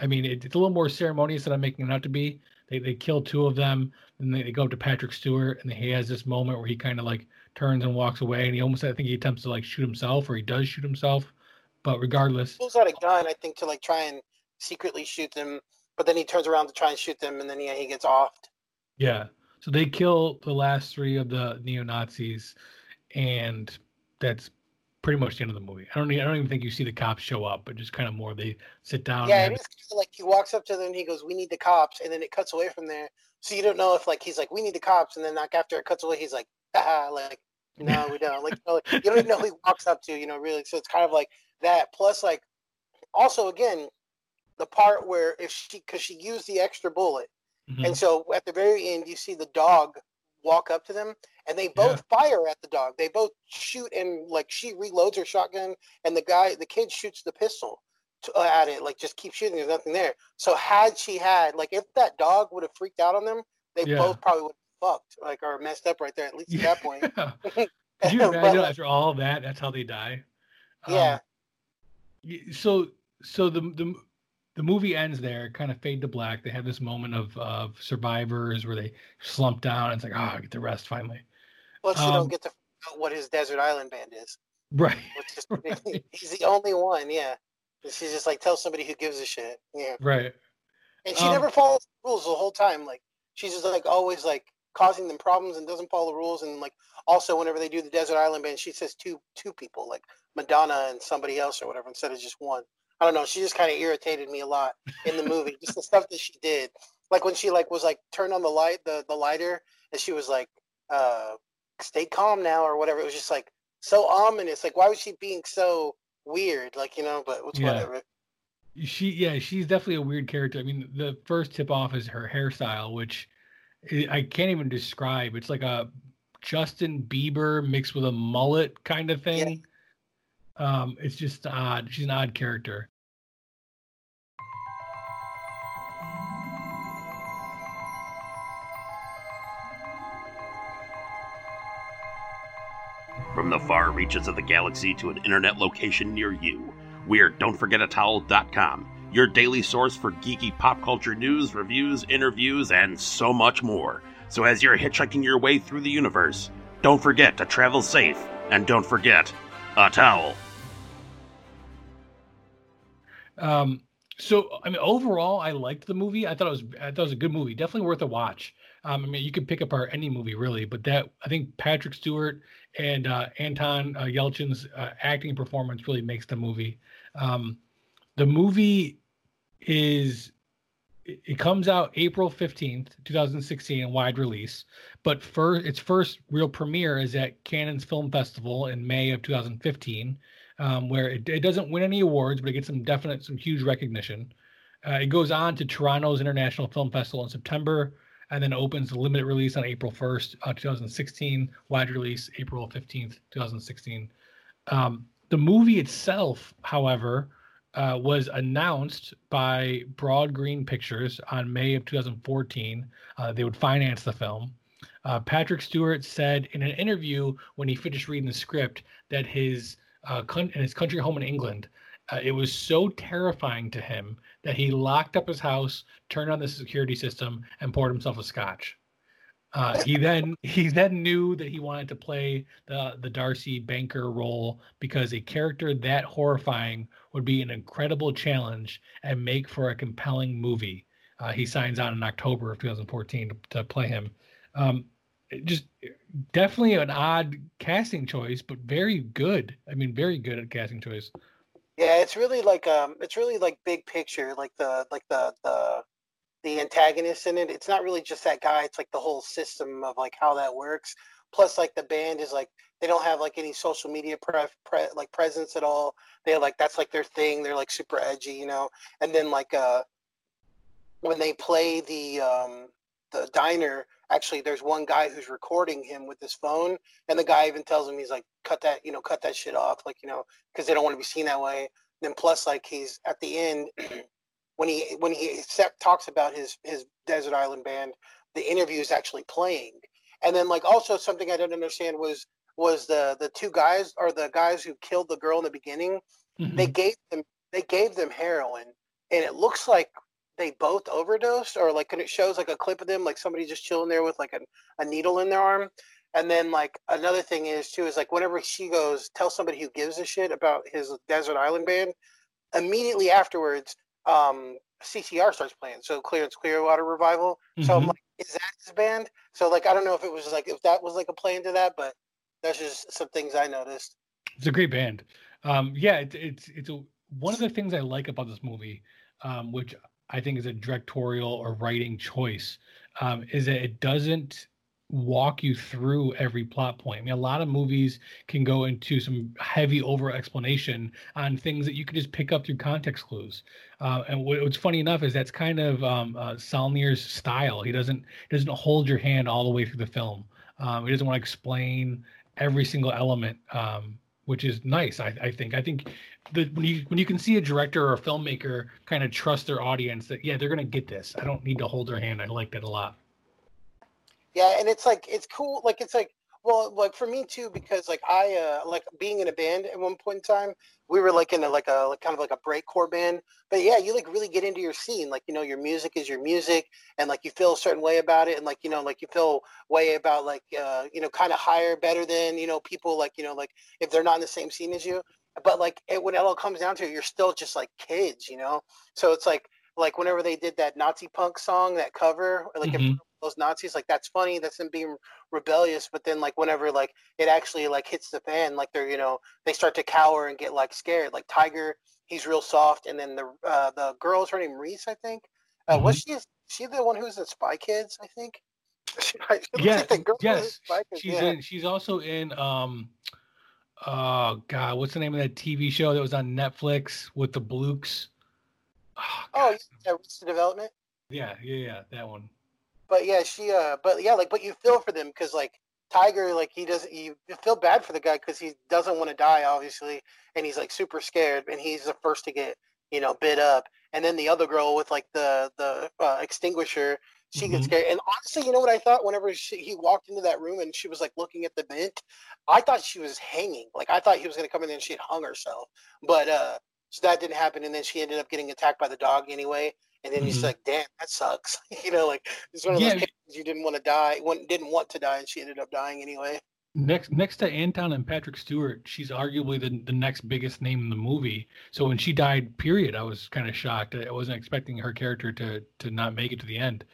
I mean, it, it's a little more ceremonious than I'm making it out to be. They they kill two of them, and they, they go up to Patrick Stewart, and he has this moment where he kind of like turns and walks away, and he almost I think he attempts to like shoot himself, or he does shoot himself. But regardless, he pulls out a gun, I think, to like try and secretly shoot them, but then he turns around to try and shoot them, and then yeah, he gets offed. Yeah. So they kill the last three of the neo Nazis, and that's pretty much the end of the movie. I don't. I don't even think you see the cops show up, but just kind of more they sit down. Yeah, it is kind of like he walks up to them and he goes, "We need the cops," and then it cuts away from there. So you don't know if like he's like, "We need the cops," and then like after it cuts away, he's like, "Ah," like, "No, we don't." Like, like, you don't even know who he walks up to. You know, really. So it's kind of like that. Plus, like, also again, the part where if she because she used the extra bullet, mm-hmm. and so at the very end you see the dog walk up to them and they both yeah. fire at the dog. They both shoot and like she reloads her shotgun and the guy the kid shoots the pistol. to, uh, at it, like just keep shooting. There's nothing there. So had she had like if that dog would have freaked out on them, they Yeah. both probably would have fucked like or messed up right there. At least at that point. Could you But, imagine like, after all that, that's how they die? Um, yeah. y- so so the the the movie ends there, kind of fade to black. They have this moment of of survivors where they slump down. And it's like, ah, get the rest finally. Plus, you um, don't get to find out what his desert island band is. Right. Right. he's the only one. Yeah. She's just like tell somebody who gives a shit. Yeah. Right. And she Um, never follows the rules the whole time. Like she's just like always like causing them problems and doesn't follow the rules. And like also whenever they do the desert island band, she says two two people like Madonna and somebody else or whatever instead of just one. I don't know. She just kind of irritated me a lot in the movie. just the stuff that she did, like when she like was like turn on the light the the lighter and she was like, uh, "Stay calm now" or whatever. It was just like so ominous. Like why was she being so weird? Like you know, but Yeah. whatever. She yeah, she's definitely a weird character. I mean, the first tip off is her hairstyle, which I I can't even describe. It's like a Justin Bieber mixed with a mullet kind of thing. Um, it's just odd. She's an odd character. From the far reaches of the galaxy to an internet location near you, we're Don'tForgetATowel.com, your daily source for geeky pop culture news, reviews, interviews, and so much more. So as you're hitchhiking your way through the universe, don't forget to travel safe, and don't forget a towel. Um, so I mean, overall, I liked the movie. I thought it was I thought it was a good movie. Definitely worth a watch. Um, I mean, you could pick apart any movie really, but that I think Patrick Stewart and uh, Anton uh, Yelchin's uh, acting performance really makes the movie. Um, the movie is it it comes out April 15th, 2016 in wide release, but first its first real premiere is at Cannon's Film Festival in May of 2015 um, where it, it doesn't win any awards, but it gets some definite, some huge recognition. Uh, it goes on to Toronto's International Film Festival in September, and then opens the limited release on April 1st, uh, 2016, wide release April 15th, 2016. Um, the movie itself, however, uh, was announced by Broad Green Pictures on May of 2014. Uh, they would finance the film. Uh, Patrick Stewart said in an interview when he finished reading the script that his uh, in his country home in England, uh, it was so terrifying to him that he locked up his house, turned on the security system, and poured himself a scotch. Uh, he then he then knew that he wanted to play the the Darcy Banker role because a character that horrifying would be an incredible challenge and make for a compelling movie. Uh, he signs on in October of 2014 to, to play him. Um, just definitely an odd casting choice, but very good. I mean, very good at casting choice. Yeah, it's really like um, it's really like big picture, like the like the the the antagonist in it. It's not really just that guy. It's like the whole system of like how that works. Plus, like the band is like they don't have like any social media pre, pre like presence at all. They're like that's like their thing. They're like super edgy, you know. And then like uh, when they play the um the diner, actually there's one guy who's recording him with his phone, and the guy even tells him he's like cut that you know cut that shit off, like you know because they don't want to be seen that way. then plus like he's at the end when he when he set, talks about his his desert island band, the interview is actually playing. And then like also something I didn't understand was was the the two guys or the guys who killed the girl in the beginning. They Mhm. gave them they gave them heroin, and it looks like they both overdosed or like and it shows like a clip of them like somebody just chilling there with like a, a needle in their arm and then like another thing is too is like whenever she goes tell somebody who gives a shit about his desert island band immediately afterwards um ccr starts playing so creedence clearwater revival so i'm Mhm. like is that his band so like i don't know if it was like if that was like a play into that but that's just some things i noticed It's a great band. Um, yeah, it, it's it's a, one of the things I like about this movie, um, which I think is a directorial or writing choice, um, is that it doesn't walk you through every plot point. I mean, a lot of movies can go into some heavy over explanation on things that you can just pick up through context clues. Uh, and what, what's funny enough is that's kind of um, uh, Saulnier's style. He doesn't doesn't hold your hand all the way through the film. Um, he doesn't want to explain every single element um, which is nice. I, I think. I think that when you when you can see a director or a filmmaker kind of trust their audience that yeah they're gonna get this. I don't need to hold their hand. I like that a lot. Yeah, and it's like it's cool. Like it's like well, like for me too, because like I uh like being in a band at one point in time, we were like in a like a like kind of like a breakcore band. But yeah, you like really get into your scene. Like, you know, your music is your music and like you feel a certain way about it and like, you know, like you feel way about like uh, you know, kind of higher, better than, you know, people like, you know, like if they're not in the same scene as you. But like it, when it all comes down to it, you're still just like kids, you know? So it's like like whenever they did that Nazi punk song, that cover, like mm-hmm those Nazis. Like that's funny. That's them being rebellious. But then like whenever like it actually like hits the fan, like they're you know they start to cower and get like scared. Like Tiger, he's real soft, and then the uh, the girl's her name Reese, I think. Uh, mm-hmm. Was she she the one who was in Spy Kids? I think. yeah. Like yes. She's yeah. in. She's also in. um Oh God, what's the name of that TV show that was on Netflix with the Bluths? Oh, oh yeah, Development. Yeah, yeah, yeah, that one but yeah, she uh, but yeah, like, but you feel for them because like Tiger, like he doesn't, you feel bad for the guy because he doesn't want to die, obviously, and he's like super scared, and he's the first to get you know bit up, and then the other girl with like the the uh, extinguisher, she mm-hmm. gets scared. And honestly, you know what I thought whenever she, he walked into that room and she was like looking at the vent, I thought she was hanging. Like I thought he was gonna come in and she had hung herself, but uh, so that didn't happen, and then she ended up getting attacked by the dog anyway and then mm-hmm. he's like, "Damn, that sucks." you know, like it's one of yeah. those cases you didn't want to die, didn't want to die, and she ended up dying anyway. Next, next to Anton and Patrick Stewart, she's arguably the the next biggest name in the movie. So when she died, period, I was kind of shocked. I wasn't expecting her character to to not make it to the end.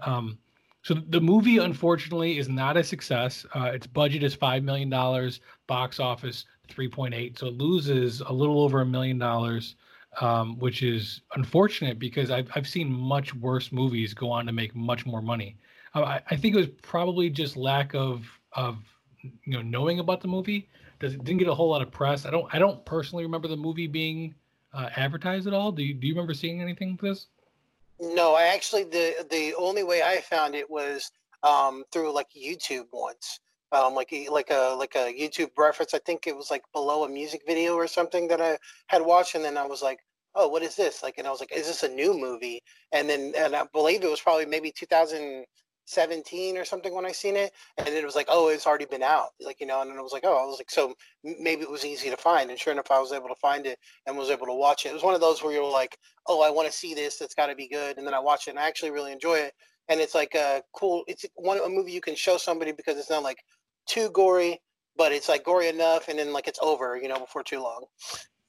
Um, so the movie, unfortunately, is not a success. Uh, its budget is five million dollars, box office three point eight, so it loses a little over a million dollars um, which is unfortunate because I've I've seen much worse movies go on to make much more money. Uh, I, I think it was probably just lack of of you know knowing about the movie. Does it didn't get a whole lot of press. I don't I don't personally remember the movie being uh, advertised at all. Do you do you remember seeing anything this? No, I actually the the only way I found it was um, through like YouTube once um, like like a like a YouTube reference. I think it was like below a music video or something that I had watched, and then I was like, "Oh, what is this?" Like, and I was like, "Is this a new movie?" And then and I believe it was probably maybe 2017 or something when I seen it, and it was like, "Oh, it's already been out." Like you know, and then I was like, "Oh," I was like, "So maybe it was easy to find." And sure enough, I was able to find it and was able to watch it. It was one of those where you're like, "Oh, I want to see this. It's got to be good," and then I watch it and I actually really enjoy it. And it's like a cool. It's one a movie you can show somebody because it's not like too gory, but it's like gory enough, and then like it's over, you know, before too long.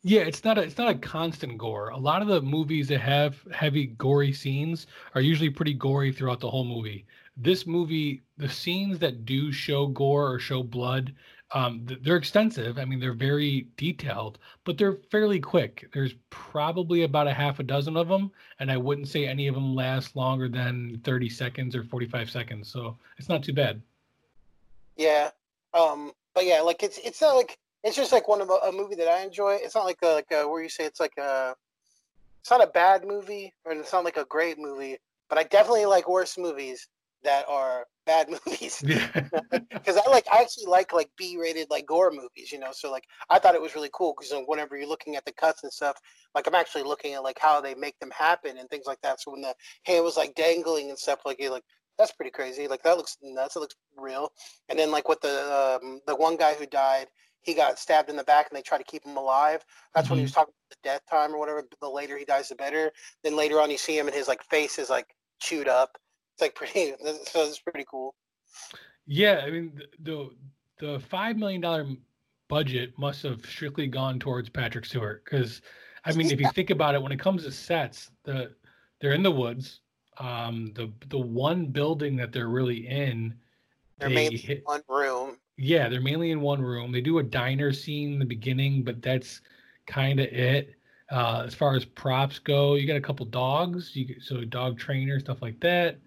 Yeah, it's not a it's not a constant gore. A lot of the movies that have heavy gory scenes are usually pretty gory throughout the whole movie. This movie, the scenes that do show gore or show blood, um, they're extensive. I mean, they're very detailed, but they're fairly quick. There's probably about a half a dozen of them, and I wouldn't say any of them last longer than 30 seconds or 45 seconds. So it's not too bad. Yeah. Um. But yeah, like it's it's not like it's just like one of a, a movie that I enjoy. It's not like a, like a, where you say it's like a. It's not a bad movie, or it's not like a great movie, but I definitely like worse movies that are bad movies. Because I like I actually like like B rated like gore movies, you know. So like I thought it was really cool because whenever you're looking at the cuts and stuff, like I'm actually looking at like how they make them happen and things like that. So when the hand was like dangling and stuff, like you like that's pretty crazy. Like that looks nuts. It looks real. And then like with the um, the one guy who died, he got stabbed in the back, and they try to keep him alive. That's mm-hmm. when he was mm-hmm. talking about the death time or whatever. The later he dies, the better. Then later on, you see him, and his like face is like chewed up. It's like pretty. So it's pretty cool. Yeah, I mean the the five million dollar budget must have strictly gone towards Patrick Stewart because I mean, if you think about it, when it comes to sets, the they're in the woods um, the the one building that they're really in. They're they mainly hit, one room. Yeah, they're mainly in one room. They do a diner scene in the beginning, but that's kind of it. Uh, as far as props go, you got a couple dogs, you so dog trainer stuff like that,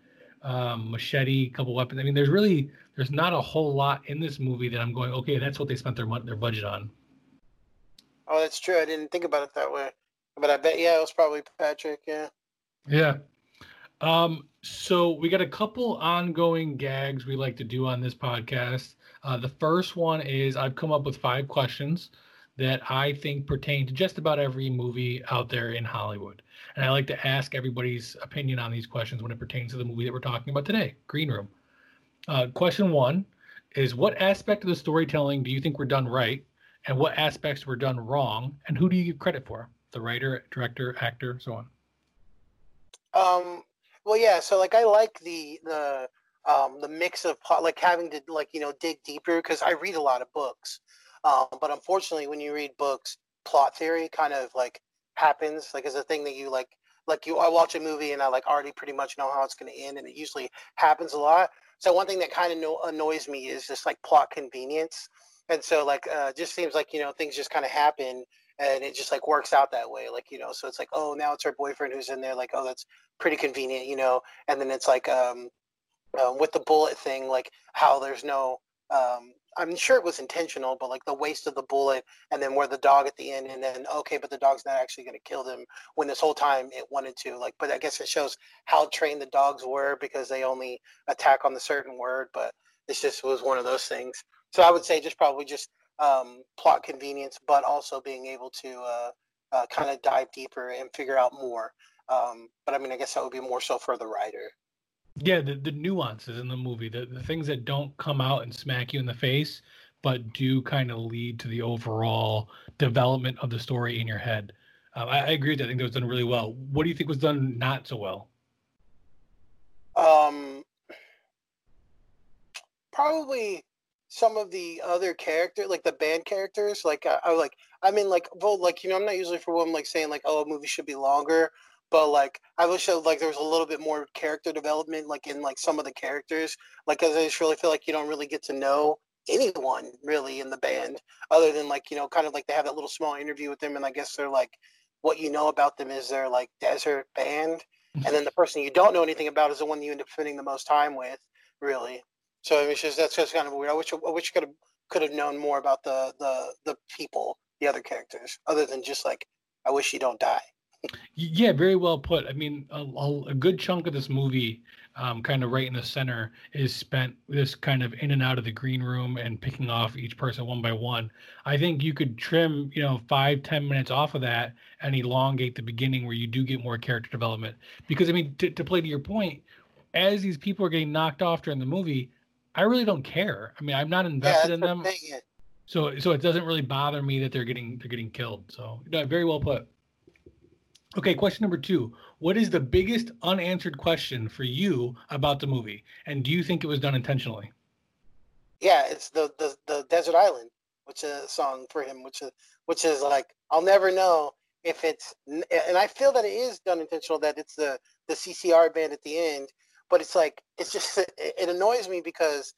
um, machete, couple weapons. I mean, there's really there's not a whole lot in this movie that I'm going. Okay, that's what they spent their their budget on. Oh, that's true. I didn't think about it that way, but I bet yeah, it was probably Patrick. Yeah. Yeah. Um, so we got a couple ongoing gags we like to do on this podcast. Uh, the first one is I've come up with five questions that I think pertain to just about every movie out there in Hollywood. And I like to ask everybody's opinion on these questions when it pertains to the movie that we're talking about today, Green Room. Uh, question one is What aspect of the storytelling do you think were done right? And what aspects were done wrong? And who do you give credit for? The writer, director, actor, so on. Um, well, yeah. So like, I like the the um, the mix of like having to like you know dig deeper because I read a lot of books, um, but unfortunately, when you read books, plot theory kind of like happens like as a thing that you like like you I watch a movie and I like already pretty much know how it's going to end, and it usually happens a lot. So one thing that kind of no, annoys me is just like plot convenience, and so like uh, just seems like you know things just kind of happen and it just like works out that way like you know so it's like oh now it's her boyfriend who's in there like oh that's pretty convenient you know and then it's like um uh, with the bullet thing, like how there's no, um, I'm sure it was intentional, but like the waste of the bullet and then where the dog at the end, and then okay, but the dog's not actually going to kill them when this whole time it wanted to. Like, but I guess it shows how trained the dogs were because they only attack on the certain word. But this just was one of those things. So I would say just probably just um, plot convenience, but also being able to uh, uh, kind of dive deeper and figure out more. Um, but I mean, I guess that would be more so for the writer. Yeah, the, the nuances in the movie, the, the things that don't come out and smack you in the face, but do kind of lead to the overall development of the story in your head. Uh, I, I, agree with that. I think that was done really well. What do you think was done not so well? Um, probably some of the other character, like the band characters. Like I, I like, I mean, like, well, like you know, I'm not usually for one like saying like, oh, a movie should be longer, but like I wish that, like there was a little bit more character development, like in like some of the characters, like because I just really feel like you don't really get to know anyone really in the band other than like you know kind of like they have that little small interview with them and i guess they're like what you know about them is their like desert band mm-hmm. and then the person you don't know anything about is the one you end up spending the most time with really. So I mean, it's just that's just kind of weird. I wish i wish could have could have known more about the the the people the other characters other than just like i wish you don't die yeah, very well put. I mean, a, a good chunk of this movie, um, kind of right in the center, is spent this kind of in and out of the green room and picking off each person one by one. I think you could trim, you know, five ten minutes off of that and elongate the beginning where you do get more character development. Because I mean, to, to play to your point, as these people are getting knocked off during the movie, I really don't care. I mean, I'm not invested yeah, in them. So, so it doesn't really bother me that they're getting they're getting killed. So, no, very well put. Okay, question number two. What is the biggest unanswered question for you about the movie? And do you think it was done intentionally? Yeah, it's the the, the Desert Island, which is a song for him, which is which is like I'll never know if it's and I feel that it is done intentional that it's the the CCR band at the end, but it's like it's just it annoys me because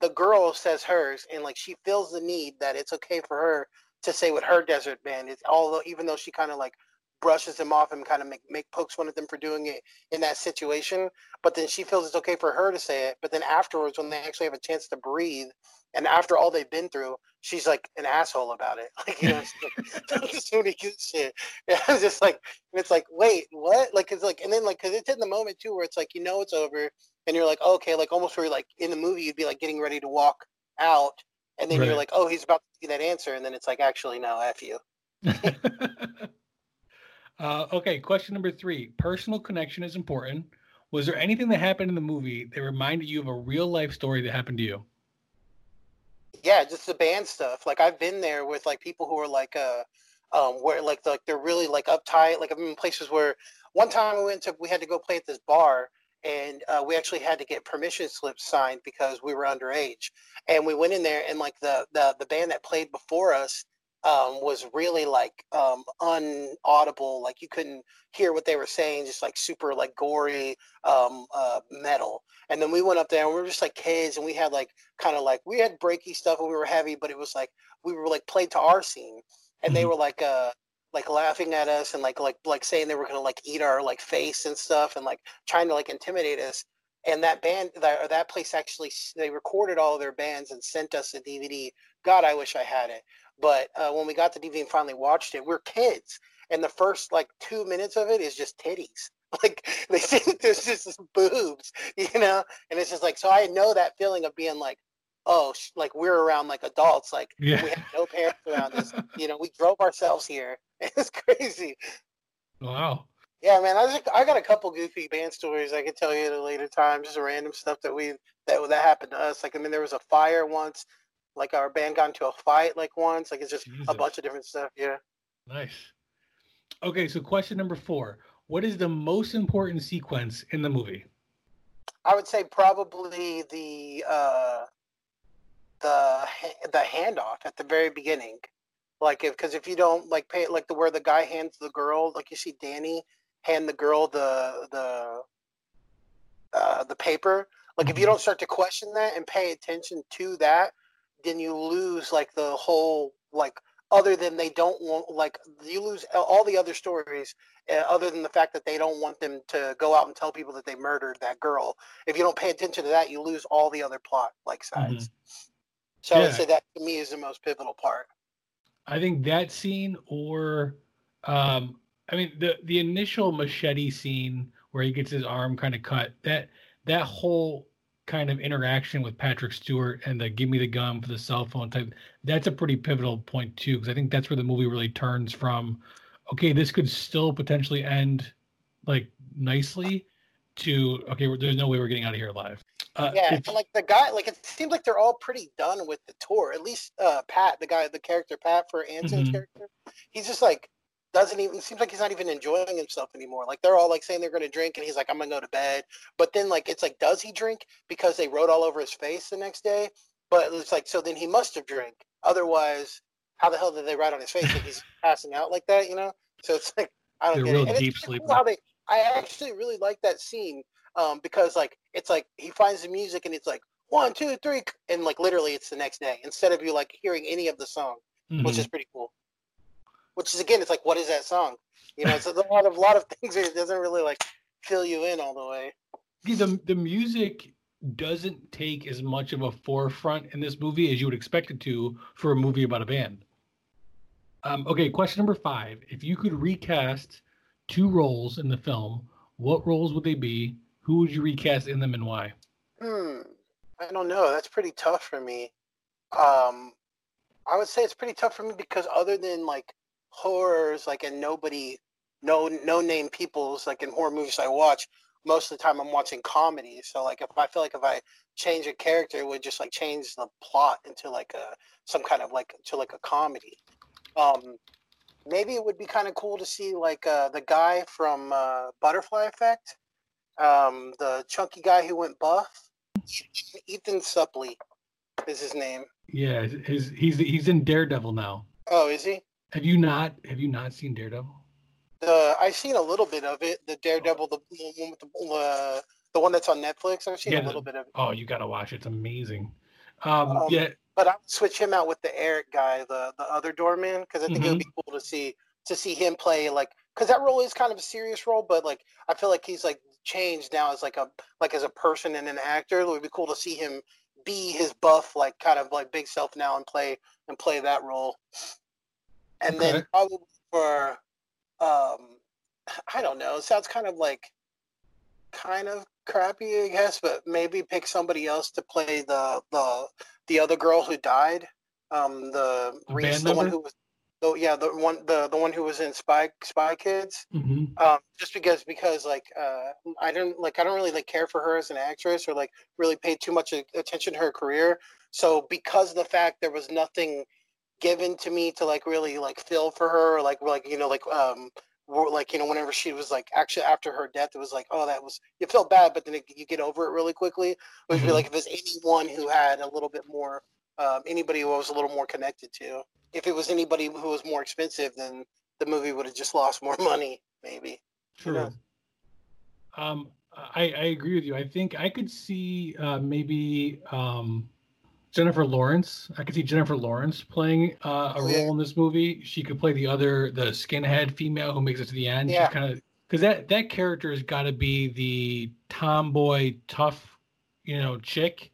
the girl says hers and like she feels the need that it's okay for her to say what her desert band is although even though she kind of like brushes him off and kind of make, make pokes fun of them for doing it in that situation. But then she feels it's okay for her to say it. But then afterwards, when they actually have a chance to breathe, and after all they've been through, she's like an asshole about it. Like you know, like, so good shit. And it's just like, it's like, wait, what? Like it's like, and then like, cause it's in the moment too, where it's like, you know, it's over, and you're like, okay, like almost where like in the movie, you'd be like getting ready to walk out, and then right. you're like, oh, he's about to get that answer, and then it's like, actually, no, f you. Uh, okay, question number three. Personal connection is important. Was there anything that happened in the movie that reminded you of a real life story that happened to you? Yeah, just the band stuff. Like I've been there with like people who are like uh um where like like they're really like uptight. Like I've been in places where one time we went to we had to go play at this bar and uh, we actually had to get permission slips signed because we were underage. And we went in there and like the the the band that played before us um, was really like um, unaudible. Like you couldn't hear what they were saying, just like super like gory um, uh, metal. And then we went up there and we were just like kids and we had like kind of like we had breaky stuff and we were heavy, but it was like we were like played to our scene. And mm-hmm. they were like uh like laughing at us and like like like saying they were gonna like eat our like face and stuff and like trying to like intimidate us and that band that, that place actually they recorded all of their bands and sent us a dvd god i wish i had it but uh, when we got the DVD and finally watched it, we're kids, and the first like two minutes of it is just titties. Like they think there's just boobs, you know, and it's just like so. I know that feeling of being like, oh, sh- like we're around like adults, like Yeah. we have no parents around us. You know, we drove ourselves here. It's crazy. Wow. Yeah, man. I just, I got a couple goofy band stories I could tell you at a later time. Just random stuff that we that that happened to us. Like I mean, there was a fire once. Like our band got into a fight like once. Like it's just a bunch of different stuff. Yeah. Nice. Okay, so question number four. What is the most important sequence in the movie? I would say probably the uh, the the handoff at the very beginning, like if because if you don't like pay like the where the guy hands the girl like you see Danny hand the girl the the uh, the paper like if you Mhm. don't start to question that and pay attention to that, then you lose like the whole like other than they don't want like you lose all the other stories uh, other than the fact that they don't want them to go out and tell people that they murdered that girl. If you don't pay attention to that you lose all the other plot like sides. So i would say that to me is the most pivotal part. I think that scene or um I mean the the initial machete scene where he gets his arm kind of cut that that whole kind of interaction with Patrick Stewart and the give me the gun for the cell phone type that's a pretty pivotal point too because I think that's where the movie really turns from okay this could still potentially end like nicely to okay there's no way we're getting out of here alive uh, yeah and like the guy like it seems like they're all pretty done with the tour at least uh pat the guy the character pat for anton's Mhm. character he's just like doesn't even seems like he's not even enjoying himself anymore. Like they're all like saying they're going to drink and he's like i'm going to go to bed. But then like it's like does he drink? Because they wrote all over his face the next day. But it's like so then he must have drank. Otherwise how the hell did they write on his face that he's passing out like that you know? So it's like i don't They're get it. and deep it's kinda cool sleeper. how they i actually really like that scene um, because like it's like he finds the music and it's like one, two, three, and like literally it's the next day instead of you like hearing any of the song, which Mhm. is pretty cool. Which is again, it's like what is that song? You know, it's a lot of lot of things it doesn't really like fill you in all the way. The the music doesn't take as much of a forefront in this movie as you would expect it to for a movie about a band. Um, okay, question number five: If you could recast two roles in the film, what roles would they be? Who would you recast in them, and why? Hmm. I don't know. That's pretty tough for me. Um, I would say it's pretty tough for me because other than like horrors, like and nobody, no no name people's like in horror movies I watch, most of the time I'm watching comedy. So like if I feel like if I change a character, it would just like change the plot into like a some kind of like to like a comedy. Um, maybe it would be kind of cool to see like uh, the guy from uh, Butterfly Effect, um, the chunky guy who went buff. Ethan Suplee is his name. Yeah, his, he's he's in Daredevil now. Oh, is he? Have you not? Have you not seen Daredevil? The I've seen a little bit of it. The Daredevil, the one with the uh, the one that's on Netflix. I've seen Yeah, a little bit of it. Oh, you gotta watch it. It's amazing. Um, Um, yeah, But I would switch him out with the Eric guy, the the other doorman, because I think it would be cool to see to see him play like because that role is kind of a serious role, but like I feel like he's like changed now as like a like as a person and an actor. It would be cool to see him be his buff like kind of like big self now and play and play that role. And Okay. then probably for um I don't know, it sounds kind of like kind of crappy, I guess, but maybe pick somebody else to play the the the other girl who died. Um, the A Reese, the one who was, oh yeah, the one the the one who was in Spy Spy Kids. hmm Um, just because because like uh, I don't like I don't really like care for her as an actress or like really pay too much attention to her career. So because of the fact there was nothing given to me to like really like feel for her, or, like like you know like um like you know whenever she was like actually after her death it was like oh that was you felt bad but then it, you get over it really quickly. It would be Mhm. like if it's anyone who had a little bit more um, anybody who I was a little more connected to. If it was anybody who was more expensive, then the movie would have just lost more money, maybe. True. Yeah. Um, I, I agree with you. I think I could see uh, maybe um, Jennifer Lawrence. I could see Jennifer Lawrence playing uh, a Oh, role yeah. in this movie. She could play the other, the skinhead female who makes it to the end. Yeah. She's kind of because that that character has got to be the tomboy, tough, you know, chick.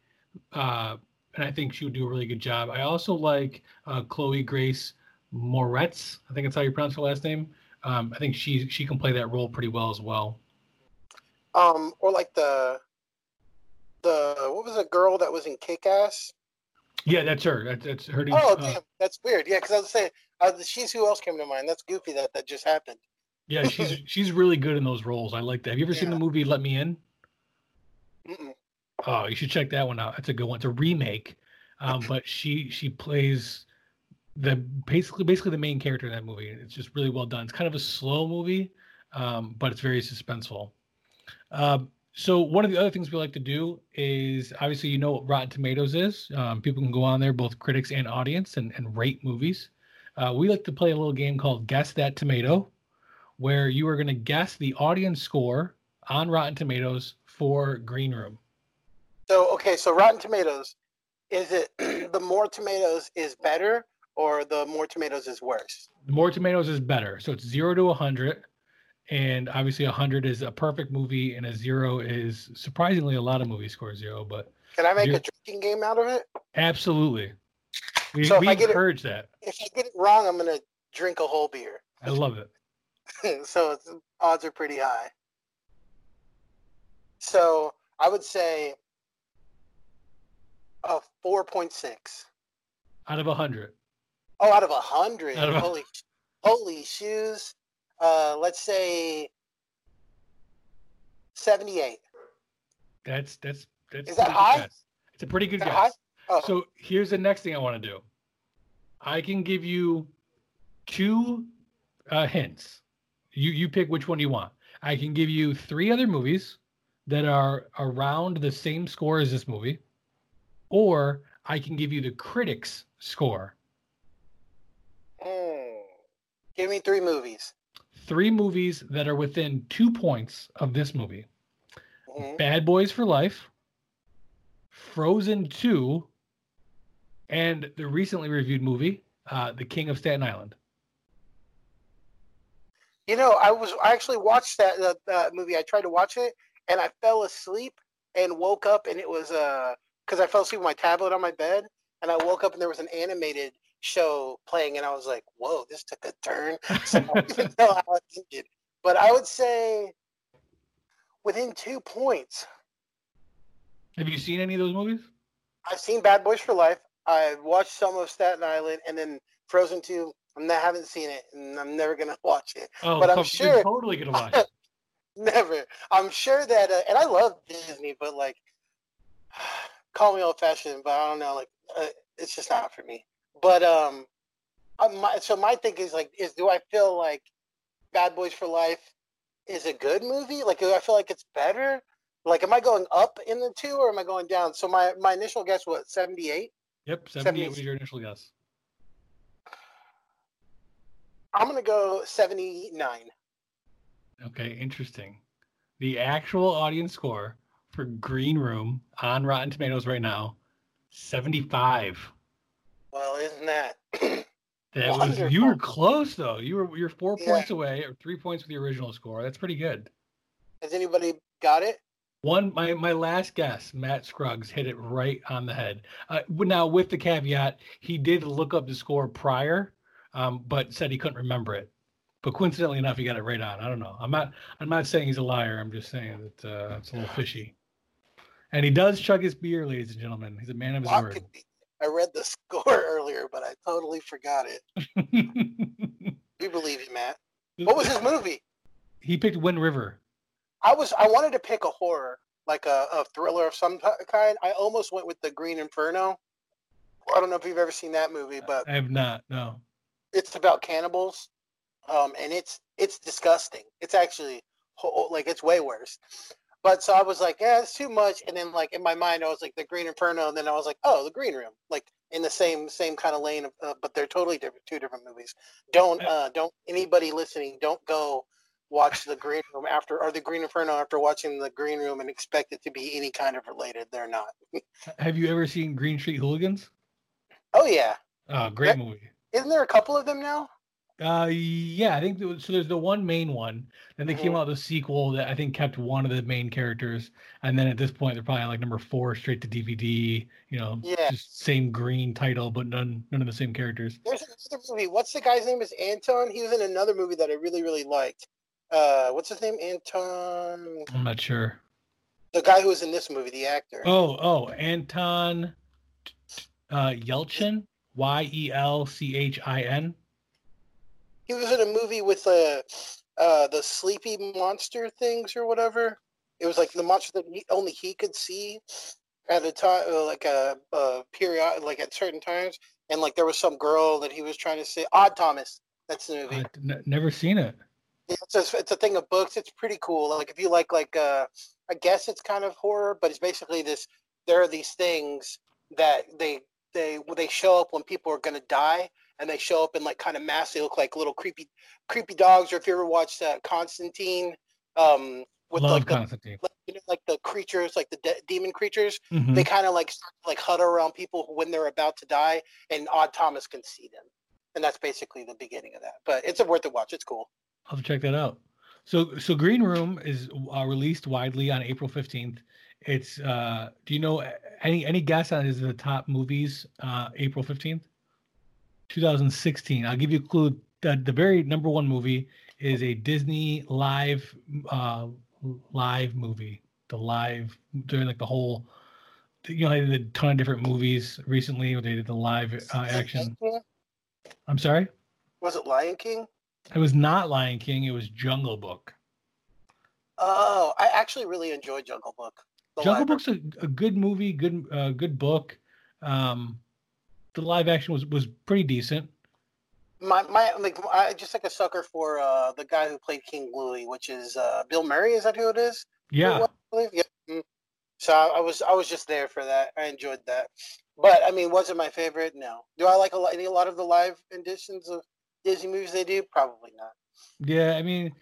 Uh, and I think she would do a really good job. I also like uh, Chloe Grace Moretz. I think that's how you pronounce her last name. Um, I think she she can play that role pretty well as well. Um, or like the the what was the girl that was in Kick Ass? Yeah, that's her. That's, that's her. Oh, uh, damn, that's weird. Yeah, because I was saying, uh, she's who else came to mind. That's goofy that that just happened. yeah, she's she's really good in those roles. I like that. Have you ever seen the movie Let Me In? Mm-mm. Oh, you should check that one out. That's a good one. It's a remake, um, but she she plays the basically basically the main character in that movie. It's just really well done. It's kind of a slow movie, um, but it's very suspenseful. Um, so one of the other things we like to do is obviously you know what Rotten Tomatoes is. Um, people can go on there, both critics and audience, and, and rate movies. Uh, we like to play a little game called Guess That Tomato, where you are going to guess the audience score on Rotten Tomatoes for Green Room. So okay, so Rotten Tomatoes, is it the more tomatoes is better or the more tomatoes is worse? The more tomatoes is better. So it's zero to a hundred, and obviously a hundred is a perfect movie, and a zero is surprisingly a lot of movies score zero, but Can I make You're- a drinking game out of it? absolutely, we, So we I get it- encourage that. If I get it wrong, I'm gonna drink a whole beer. I love it. so odds are pretty high. So I would say a four point six. Out of a hundred, Oh, out of a hundred. Out of a- Holy, holy shoes. Uh, let's say seventy-eight. that's that's that's. Is that a pretty good high? guess. It's a pretty good guess. Oh, So here's the next thing I want to do. I can give you two uh, hints. You you pick which one you want. I can give you three other movies that are around the same score as this movie, or I can give you the critics' score. mm. give me three movies. Three movies that are within two points of this movie: Mhm. Bad Boys for Life, Frozen Two, and the recently reviewed movie, uh, The King of Staten Island. You know, I was I actually watched that uh, that movie. I tried to watch it, and I fell asleep and woke up, and it was uh because I fell asleep with my tablet on my bed, and I woke up and there was an animated show playing, and I was like, "Whoa, this took a turn." So I don't know how it ended, but I would say within two points. Have you seen any of those movies? I've seen Bad Boys for Life. I've watched some of Staten Island, and then Frozen Two. I'm not, haven't seen it, and I'm never gonna watch it. Oh, But I'm you're sure- totally gonna watch it. Never. I'm sure that, uh, and I love Disney, but like, call me old fashioned, but I don't know. Like, uh, it's just not for me. But um, uh, my, so my thing is like, is do I feel like Bad Boys for Life is a good movie? Like, do I feel like it's better? Like, am I going up in the two or am I going down? So my my initial guess was 78. Yep, 78 78. was your initial guess. I'm gonna go 79. Okay, interesting. The actual audience score for Green Room on Rotten Tomatoes right now, 75. Well, isn't that? That was you were close though. You were you're four Yeah. points away or three points with the original score. That's pretty good. Has anybody got it? One my my last guess, Matt Scruggs hit it right on the head. Uh, now with the caveat, he did look up the score prior, um, but said he couldn't remember it. But coincidentally enough, he got it right on. I don't know. I'm not I'm not saying he's a liar. I'm just saying that uh, it's a little fishy. And he does chug his beer, ladies and gentlemen. He's a man of his Well, word. could be- I read the score earlier, but I totally forgot it. We believe you, Matt. What was his movie? he picked Wind River. I was I wanted to pick a horror, like a, a thriller of some kind. I almost went with the Green Inferno. I don't know if you've ever seen that movie, but I have not. No. it's about cannibals, um, and it's it's disgusting. It's actually like it's way worse. But so I was like, yeah, it's too much. And then like in my mind, I was like the Green Inferno, and then I was like, oh, the Green Room, like in the same same kind of lane of, uh, but they're totally different, two different movies. Don't uh, don't anybody listening, don't go watch the Green Room after or the Green Inferno after watching the Green Room and expect it to be any kind of related. They're not. Have you ever seen Green Street Hooligans? Oh yeah, Oh, great movie. isn't there a couple of them now? Uh, yeah, I think was, so. There's the one main one. Then they came Mhm. out with a sequel that I think kept one of the main characters, and then at this point they're probably like number four straight to DVD. You know, Yeah. just same green title, but none none of the same characters. There's another movie. What's the guy's name? Is Anton? He was in another movie that I really really liked. Uh, what's his name? Anton. I'm not sure. The guy who was in this movie, the actor. Oh, oh, Anton uh, Yelchin. Y E L C H I N. He was in a movie with uh, uh, the sleepy monster things or whatever. It was like the monster that he, only he could see at a time, uh, like a, a period, like at certain times. And like there was some girl that he was trying to say, Odd Thomas. That's the movie. I've n- never seen it. It's a, it's a thing of books. It's pretty cool. Like if you like like uh, I guess it's kind of horror, but it's basically this. There are these things that they they they show up when people are gonna die, and they show up in like kind of mass. They look like little creepy creepy dogs. Or if you ever watched uh, Constantine, um, with Love like the Constantine. like, you know, like the creatures, like the de- demon creatures, Mhm. they kind of like start to, like huddle around people when they're about to die, and Odd Thomas can see them, and that's basically the beginning of that. But it's a worth a watch. It's cool. I'll have to check that out. So, so Green Room is uh, released widely on April fifteenth. It's. uh Do you know any any guess on is the top movies? Uh April fifteenth, two thousand sixteen. I'll give you a clue. The the very number one movie is a Disney live uh live movie. The live during like the whole. You know, they did a ton of different movies recently. Where they did the live uh, action. I'm sorry. Was it Lion King? It was not Lion King. It was Jungle Book. Oh, I actually really enjoyed Jungle Book. Jungle live- Book's a, a good movie, good uh, good book. Um, the live action was was pretty decent. My my like I just like a sucker for uh the guy who played King Louie, which is uh Bill Murray. Is that who it is? Yeah, I believe? Yeah. mm. So I, I was I was just there for that. I enjoyed that. But I mean, was it my favorite? No. Do I like a lot, any a lot of the live editions of Disney movies they do? Probably not. yeah. I mean,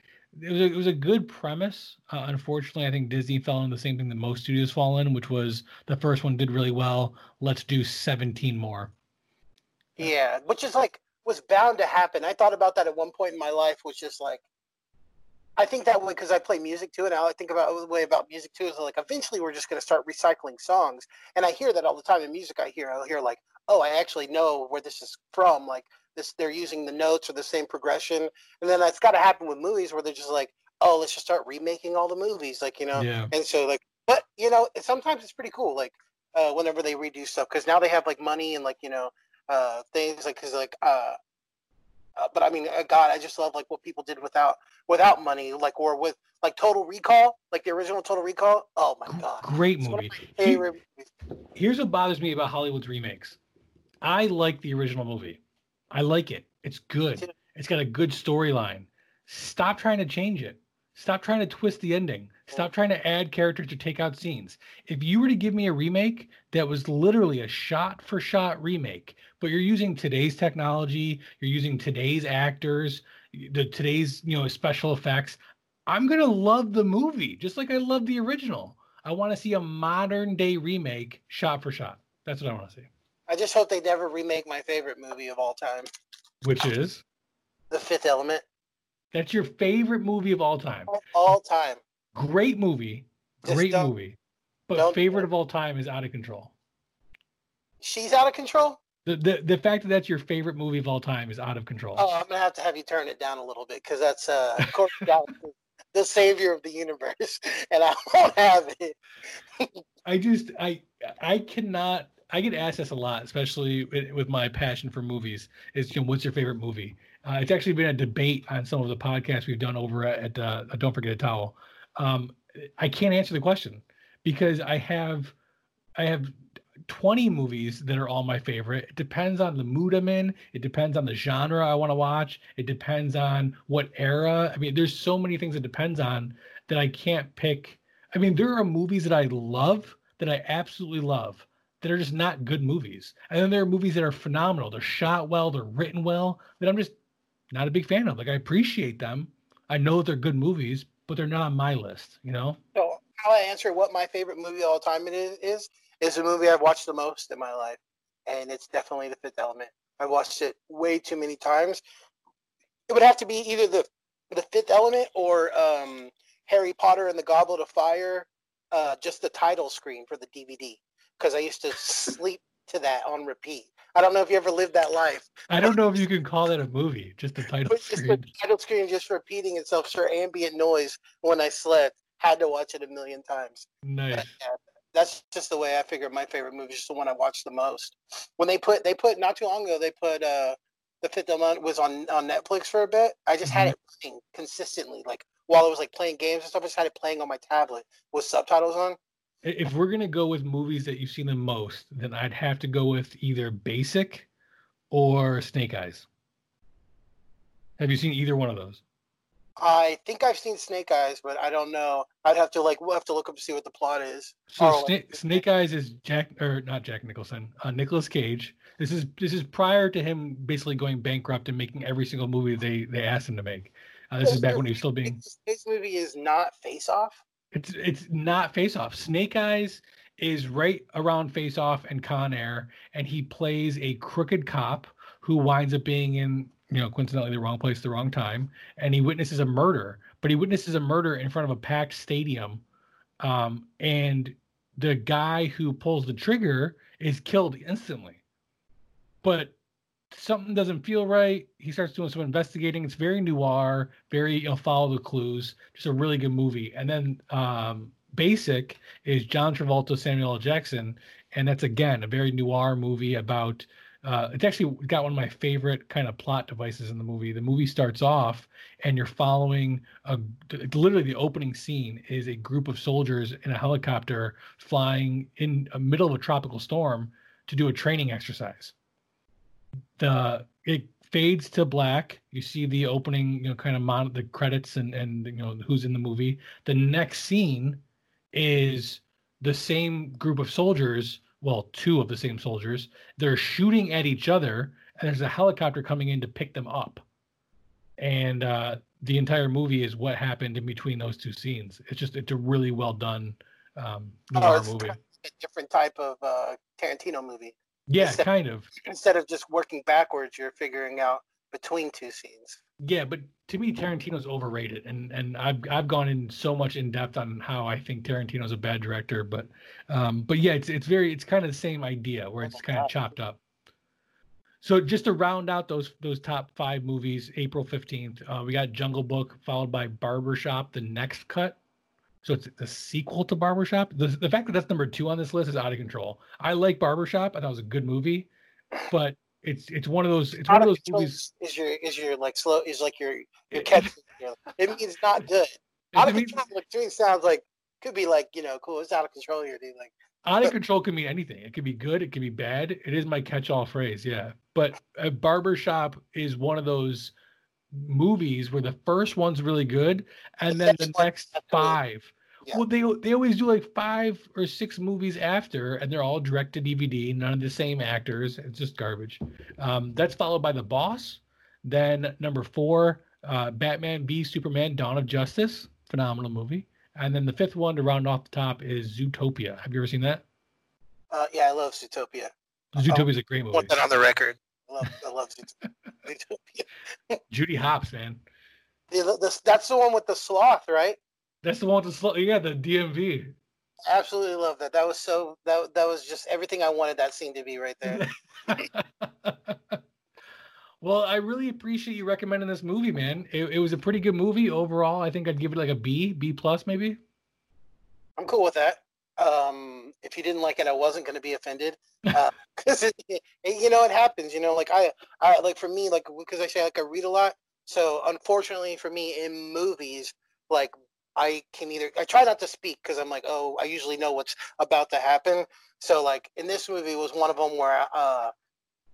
it was a, it was a good premise. Uh, unfortunately, I think Disney fell into the same thing that most studios fall in, which was the first one did really well. Let's do seventeen more. Yeah, which is like was bound to happen. I thought about that at one point in my life, was just like, I think that way because I play music too, and I think about the way about music too is like eventually we're just going to start recycling songs, and I hear that all the time in music. I hear I'll hear like, oh, I actually know where this is from, like this they're using the notes or the same progression, and then that's got to happen with movies where they're just like, oh, let's just start remaking all the movies, like you know, Yeah, and so like, but you know, sometimes it's pretty cool, like uh, whenever they redo stuff because now they have like money and like you know uh, things like because like uh, uh, but I mean, uh, God, I just love like what people did without without money, like or with like Total Recall, like the original Total Recall. Oh my God, great It's movie. favorite. Here's what bothers me about Hollywood's remakes. I like the original movie. I like it. It's good. It's got a good storyline. Stop trying to change it. Stop trying to twist the ending. Stop oh. trying to add characters or take out scenes. If you were to give me a remake that was literally a shot for shot remake, but you're using today's technology, you're using today's actors, the today's, you know, special effects, I'm going to love the movie just like I love the original. I want to see a modern day remake shot for shot. That's what I want to see. I just hope they never remake my favorite movie of all time, Which is The Fifth Element. That's your favorite movie of all time. All, time. Great movie, great movie. But favorite of all time is out of control. She's out of control. The, the the fact that that's your favorite movie of all time is out of control. Oh, I'm gonna have to have you turn it down a little bit because that's uh, Courtney Gallagher, the savior of the universe, and I won't have it. I just I I cannot. I get asked this a lot, especially with with my passion for movies. Is you know what's your favorite movie? Uh, it's actually been a debate on some of the podcasts we've done over at, at uh, Don't Forget a Towel. Um, I can't answer the question because I have I have 20 movies that are all my favorite. It depends on the mood I'm in. It depends on the genre I want to watch. It depends on what era. I mean, there's so many things it depends on that I can't pick. I mean, there are movies that I love that I absolutely love that are just not good movies. And then there are movies that are phenomenal. They're shot well, they're written well, that I'm just not a big fan of. Like I appreciate them. I know they're good movies, but they're not on my list, you know? So how I answer what my favorite movie of all time it is is is the movie I've watched the most in my life, and it's definitely The Fifth Element. I watched it way too many times. It would have to be either the the Fifth Element or um, Harry Potter and the Goblet of Fire, uh, just the title screen for the DVD, because I used to sleep to that on repeat. I don't know if you ever lived that life. I don't know if you can call that a movie. Just the title Just the screen. title screen just repeating itself for ambient noise when I slept. Had to watch it a million times. Nice. But, yeah, that's just the way I figure my favorite movie is the one I watch the most. When they put they put not too long ago they put uh the Fifth Element was on on Netflix for a bit. I just had it playing consistently, like while I was like playing games and stuff. I just had it playing on my tablet with subtitles on. If we're gonna go with movies that you've seen the most, then I'd have to go with either Basic or Snake Eyes. Have you seen either one of those? I think I've seen Snake Eyes, but I don't know. I'd have to like we'll have to look up to see what the plot is. So Oh, Sna- like- Snake Eyes is Jack or not Jack Nicholson, uh, Nicolas Cage. This is this is prior to him basically going bankrupt and making every single movie they they asked him to make. Uh, this is back when he was still being. This movie is not Face Off. It's it's not Face Off. Snake Eyes is right around Face Off and Con Air, and he plays a crooked cop who winds up being in you know coincidentally the wrong place, the wrong time, and he witnesses a murder. But he witnesses a murder in front of a packed stadium, um, and the guy who pulls the trigger is killed instantly. But something doesn't feel right. He starts doing some investigating. It's very noir, very you know follow the clues. Just a really good movie. And then um, Basic is John Travolta, Samuel L. Jackson, and that's again a very noir movie about. Uh, it's actually got one of my favorite kind of plot devices in the movie. The movie starts off, and you're following a literally the opening scene is a group of soldiers in a helicopter flying in the middle of a tropical storm to do a training exercise the it fades to black. You see the opening, you know, kind of mon- the credits and and you know who's in the movie. The next scene is the same group of soldiers, well, two of the same soldiers. They're shooting at each other, and there's a helicopter coming in to pick them up. And uh, the entire movie is what happened in between those two scenes. It's just it's a really well done um, noir it's movie. kind of a different type of uh, Tarantino movie. Yeah, Except- kind of. Instead of just working backwards, you're figuring out between two scenes. Yeah, but to me, Tarantino's overrated, and and I've I've gone in so much in depth on how I think Tarantino's a bad director, but um, but yeah, it's it's very it's kind of the same idea where it's kind of chopped up. So just to round out those those top five movies, April fifteenth, uh, we got Jungle Book followed by Barbershop, the next cut. So it's the sequel to Barbershop. The the fact that that's number two on this list is out of control. I like Barbershop. I thought it was a good movie, but it's it's one of those it's Out of of those movies. is your is your like slow is like your your catch. it means not good. Out of means- control like to me sounds like could be like you know cool. It's out of control here, dude. Like out of control can mean anything. It could be good. It could be bad. It is my catch-all phrase. Yeah. But a barbershop is one of those movies where the first one's really good, and The then the next one- next that's really- five. Yeah. Well, they they always do like five or six movies after, and they're all direct to DVD. None of the same actors. It's just garbage. Um, that's followed by The Boss. Then number four, uh, Batman v Superman: Dawn of Justice. Phenomenal movie. And then the fifth one to round off the top is Zootopia. Have you ever seen that? uh, yeah, I love Zootopia. Zootopia is a great movie. Want that on the record. I love I love Zoot- Zootopia. Judy Hopps, man. Yeah, the- That's the one with the sloth, right? That's the one with the slow. Yeah, the DMV. Absolutely love that. That was so that that was just everything I wanted that scene to be right there. well, I really appreciate you recommending this movie, man. It, it was a pretty good movie overall. I think I'd give it like a B, B plus maybe. I'm cool with that. Um, if you didn't like it, I wasn't going to be offended. Because it, it- you know, it happens. You know, like I, I like for me, like because I say like I read a lot. So unfortunately for me, in movies, like I can either I try not to speak because I'm like, oh, I usually know what's about to happen. So like in this movie was one of them where uh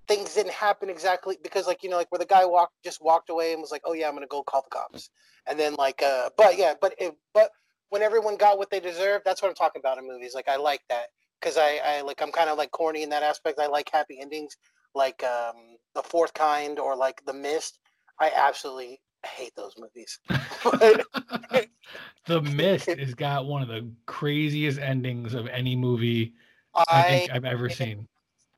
things didn't happen exactly because like you know like where the guy walked just walked away and was like, oh yeah, I'm gonna go call the cops, and then like uh but yeah, but it, but when everyone got what they deserved, that's what I'm talking about in movies. Like I like that because I, I like I'm kind of like corny in that aspect. I like happy endings, like um, the Fourth Kind or like The Mist. I absolutely hate those movies. the Mist has got one of the craziest endings of any movie I, think I I've ever seen.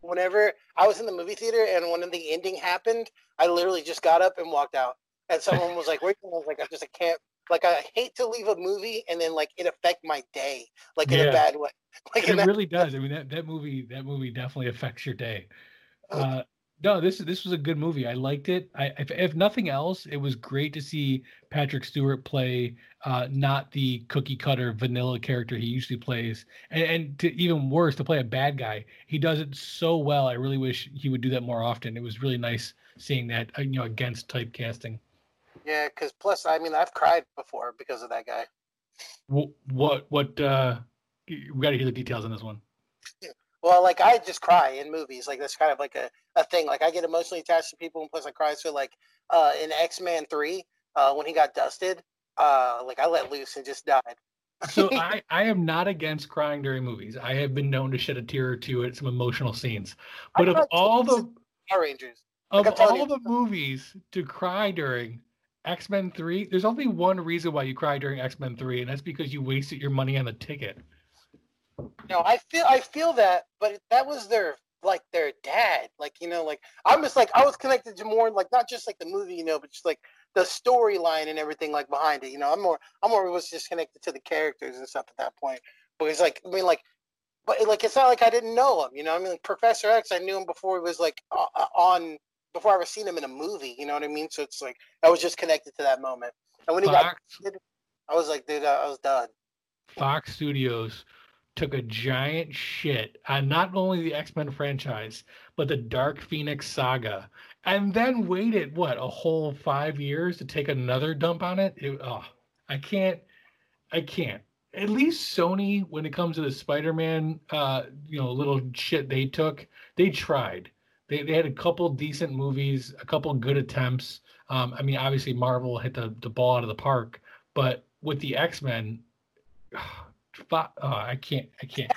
whenever I was in the movie theater and when the ending happened, I literally just got up and walked out. And someone was like, "Where?" you? I was like, "I just I can't." Like I hate to leave a movie and then like it affect my day, like in a bad way. Like It that, really does. I mean, that, that movie that movie definitely affects your day. Uh, no, this this was a good movie. I liked it. I if, if nothing else, it was great to see Patrick Stewart play uh, not the cookie cutter vanilla character he usually plays, and, and to even worse to play a bad guy. He does it so well. I really wish he would do that more often. It was really nice seeing that uh, you know against typecasting. Yeah, because plus, I mean, I've cried before because of that guy. What what what? uh We got to hear the details on this one. Well, like I just cry in movies. Like that's kind of like a, a thing. Like I get emotionally attached to people, and plus I cry. So like uh, in X Men Three, uh, when he got dusted, uh, like I let loose and just died. so I, I am not against crying during movies. I have been known to shed a tear or two at some emotional scenes. But of all the Power Rangers, of all you. the movies to cry during, X Men Three, there's only one reason why you cry during X Men Three, and that's because you wasted your money on the ticket. No, I feel I feel that, but that was their like their dad. Like you know, like I'm just like I was connected to more like not just like the movie, you know, but just like the storyline and everything like behind it. You know, I'm more I'm more was just connected to the characters and stuff at that point. Because like I mean like. But like it's not like I didn't know him, you know. I mean, like Professor X, I knew him before he was like uh, uh, on before I ever seen him in a movie. You know what I mean? So it's like I was just connected to that moment. And when he Fox, got, I was like, dude, I was done. Fox Studios took a giant shit on not only the X Men franchise, but the Dark Phoenix saga, and then waited, what, a whole five years to take another dump on it? it oh, I can't. I can't. At least Sony, when it comes to the Spider Man, uh, you know, little shit they took, they tried. They, they had a couple decent movies, a couple good attempts. Um, I mean, obviously Marvel hit the, the ball out of the park, but with the X Men, oh, I can't. I can't.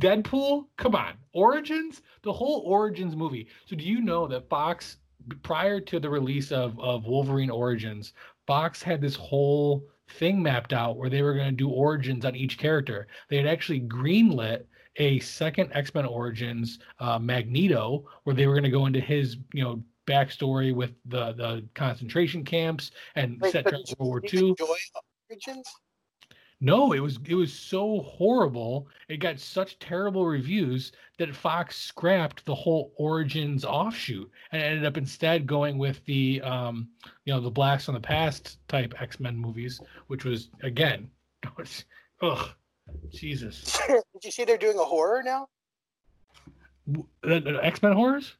Deadpool, come on. Origins, the whole Origins movie. So do you know that Fox, prior to the release of of Wolverine Origins, Fox had this whole thing mapped out where they were going to do origins on each character. They had actually greenlit a second X Men Origins uh, Magneto, where they were going to go into his, you know, backstory with the the concentration camps and Wait, set World War II. Origins? No, it was it was so horrible. It got such terrible reviews that Fox scrapped the whole Origins offshoot and ended up instead going with the um, you know the Blacks on the Past type X Men movies, which was again, ugh, Jesus. Did you see they're doing a horror now? X Men horrors?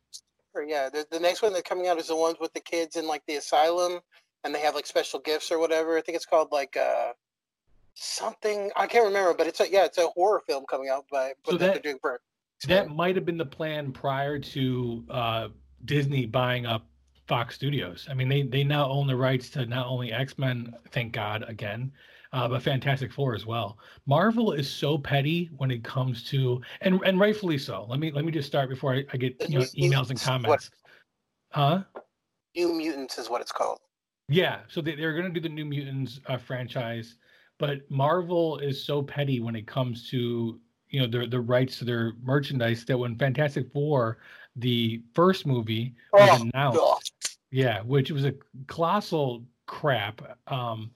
Yeah, the, the next one that's coming out is the ones with the kids in like the asylum, and they have like special gifts or whatever. I think it's called like uh something I can't remember, but it's a yeah, it's a horror film coming out by so that, doing for. That might have been the plan prior to uh, Disney buying up Fox Studios. I mean, they they now own the rights to not only X Men, thank God again, uh, but Fantastic Four as well. Marvel is so petty when it comes to, and and rightfully so. Let me let me just start before I, I get you know emails and comments. What, Huh? New Mutants is what it's called. Yeah, so they, they're going to do the New Mutants uh, franchise, but Marvel is so petty when it comes to you know the the rights to their merchandise that when Fantastic Four, the first movie was oh, announced, God. yeah, which was a colossal crap. Um,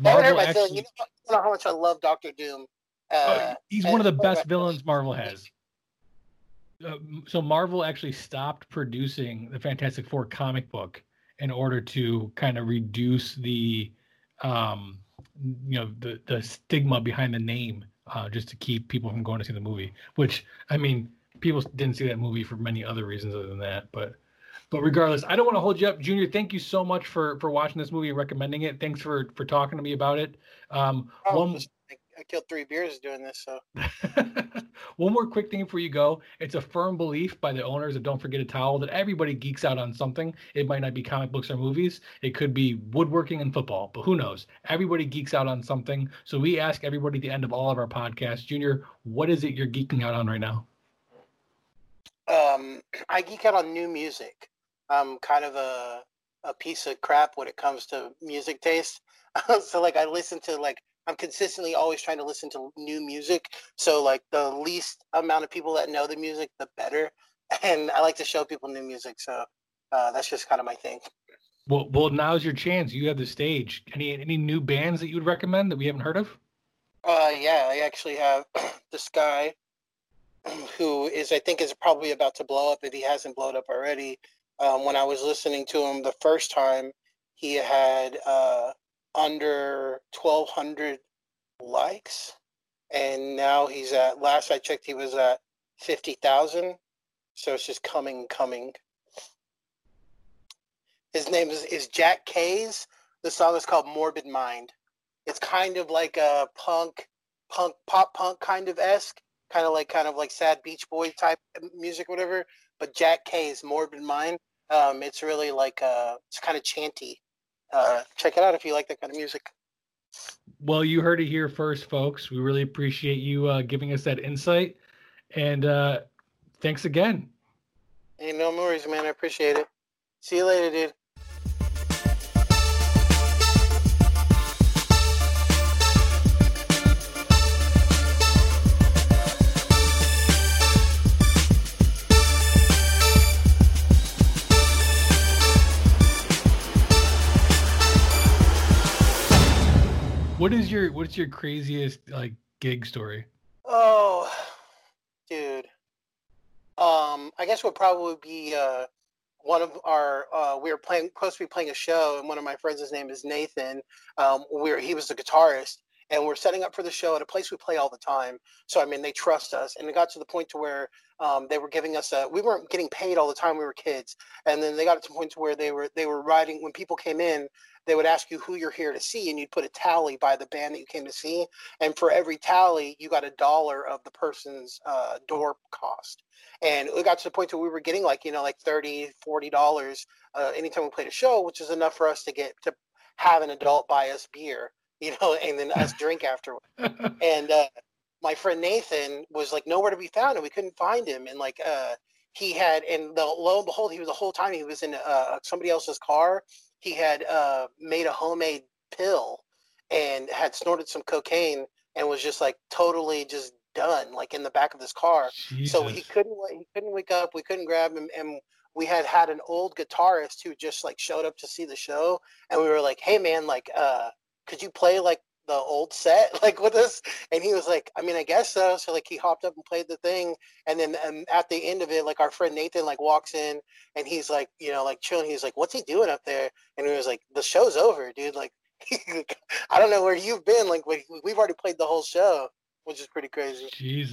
Marvel actually, you, know, how much I love Doctor Doom. Uh, uh, he's one of the best villains Marvel has. Uh, so Marvel actually stopped producing the Fantastic Four comic book in order to kind of reduce the, um, you know, the the stigma behind the name, uh, just to keep people from going to see the movie. Which I mean, people didn't see that movie for many other reasons other than that, but but regardless, I don't want to hold you up, Junior. Thank you so much for for watching this movie and recommending it. Thanks for for talking to me about it. Um, oh, one, I killed three beers doing this. So one more quick thing before you go. It's a firm belief by the owners of Don't Forget a Towel that everybody geeks out on something. It might not be comic books or movies. It could be woodworking and football, but who knows? Everybody geeks out on something. So we ask everybody at the end of all of our podcasts, Junior, what is it you're geeking out on right now? Um, I geek out on new music. I'm kind of a a piece of crap when it comes to music taste. so like I listen to like I'm consistently always trying to listen to new music. So like the least amount of people that know the music, the better. And I like to show people new music. So uh, that's just kind of my thing. Well, well, now's your chance. You have the stage. Any any new bands that you would recommend that we haven't heard of? Uh, yeah, I actually have this guy. who is I think is probably about to blow up if he hasn't blown up already. Um, when I was listening to him the first time, he had uh, under 1,200 likes, and now he's at. Last I checked, he was at 50,000. So it's just coming, coming. His name is, is Jack Kays. The song is called Morbid Mind. It's kind of like a punk, punk, pop punk kind of esque, kind of like kind of like sad Beach Boy type music, whatever. But Jack Kays Morbid Mind. Um, it's really like uh, it's kind of chanty. Uh, check it out if you like that kind of music. Well, you heard it here first, folks. We really appreciate you uh, giving us that insight, and uh, thanks again. Hey, no worries, man. I appreciate it. See you later, dude. What is your what's your craziest like gig story? Oh, dude. Um, I guess would probably be uh, one of our. Uh, we were playing, supposed to be playing a show, and one of my friends, his name is Nathan. Um, we he was the guitarist, and we're setting up for the show at a place we play all the time. So I mean, they trust us, and it got to the point to where um, they were giving us a. We weren't getting paid all the time. We were kids, and then they got to the point to where they were they were writing when people came in they would ask you who you're here to see and you'd put a tally by the band that you came to see. And for every tally you got a dollar of the person's uh, door cost. And it got to the point where we were getting like you know like 30 40 dollars uh, anytime we played a show which is enough for us to get to have an adult buy us beer you know and then us drink afterward. And uh, my friend nathan was like nowhere to be found and we couldn't find him. And like uh, he had and the, lo and behold he was the whole time he was in uh, somebody else's car he had uh, made a homemade pill and had snorted some cocaine and was just like totally just done, like in the back of his car. Jesus. So he couldn't he couldn't wake up. We couldn't grab him, and we had had an old guitarist who just like showed up to see the show, and we were like, "Hey man, like, uh, could you play like the old set like with us and he was like i mean i guess so so like he hopped up and played the thing and then um, at the end of it like our friend nathan like walks in and he's like you know like chilling he's like what's he doing up there? And he was like the show's over dude like i don't know where you've been like we've already played the whole show which is pretty crazy. Jesus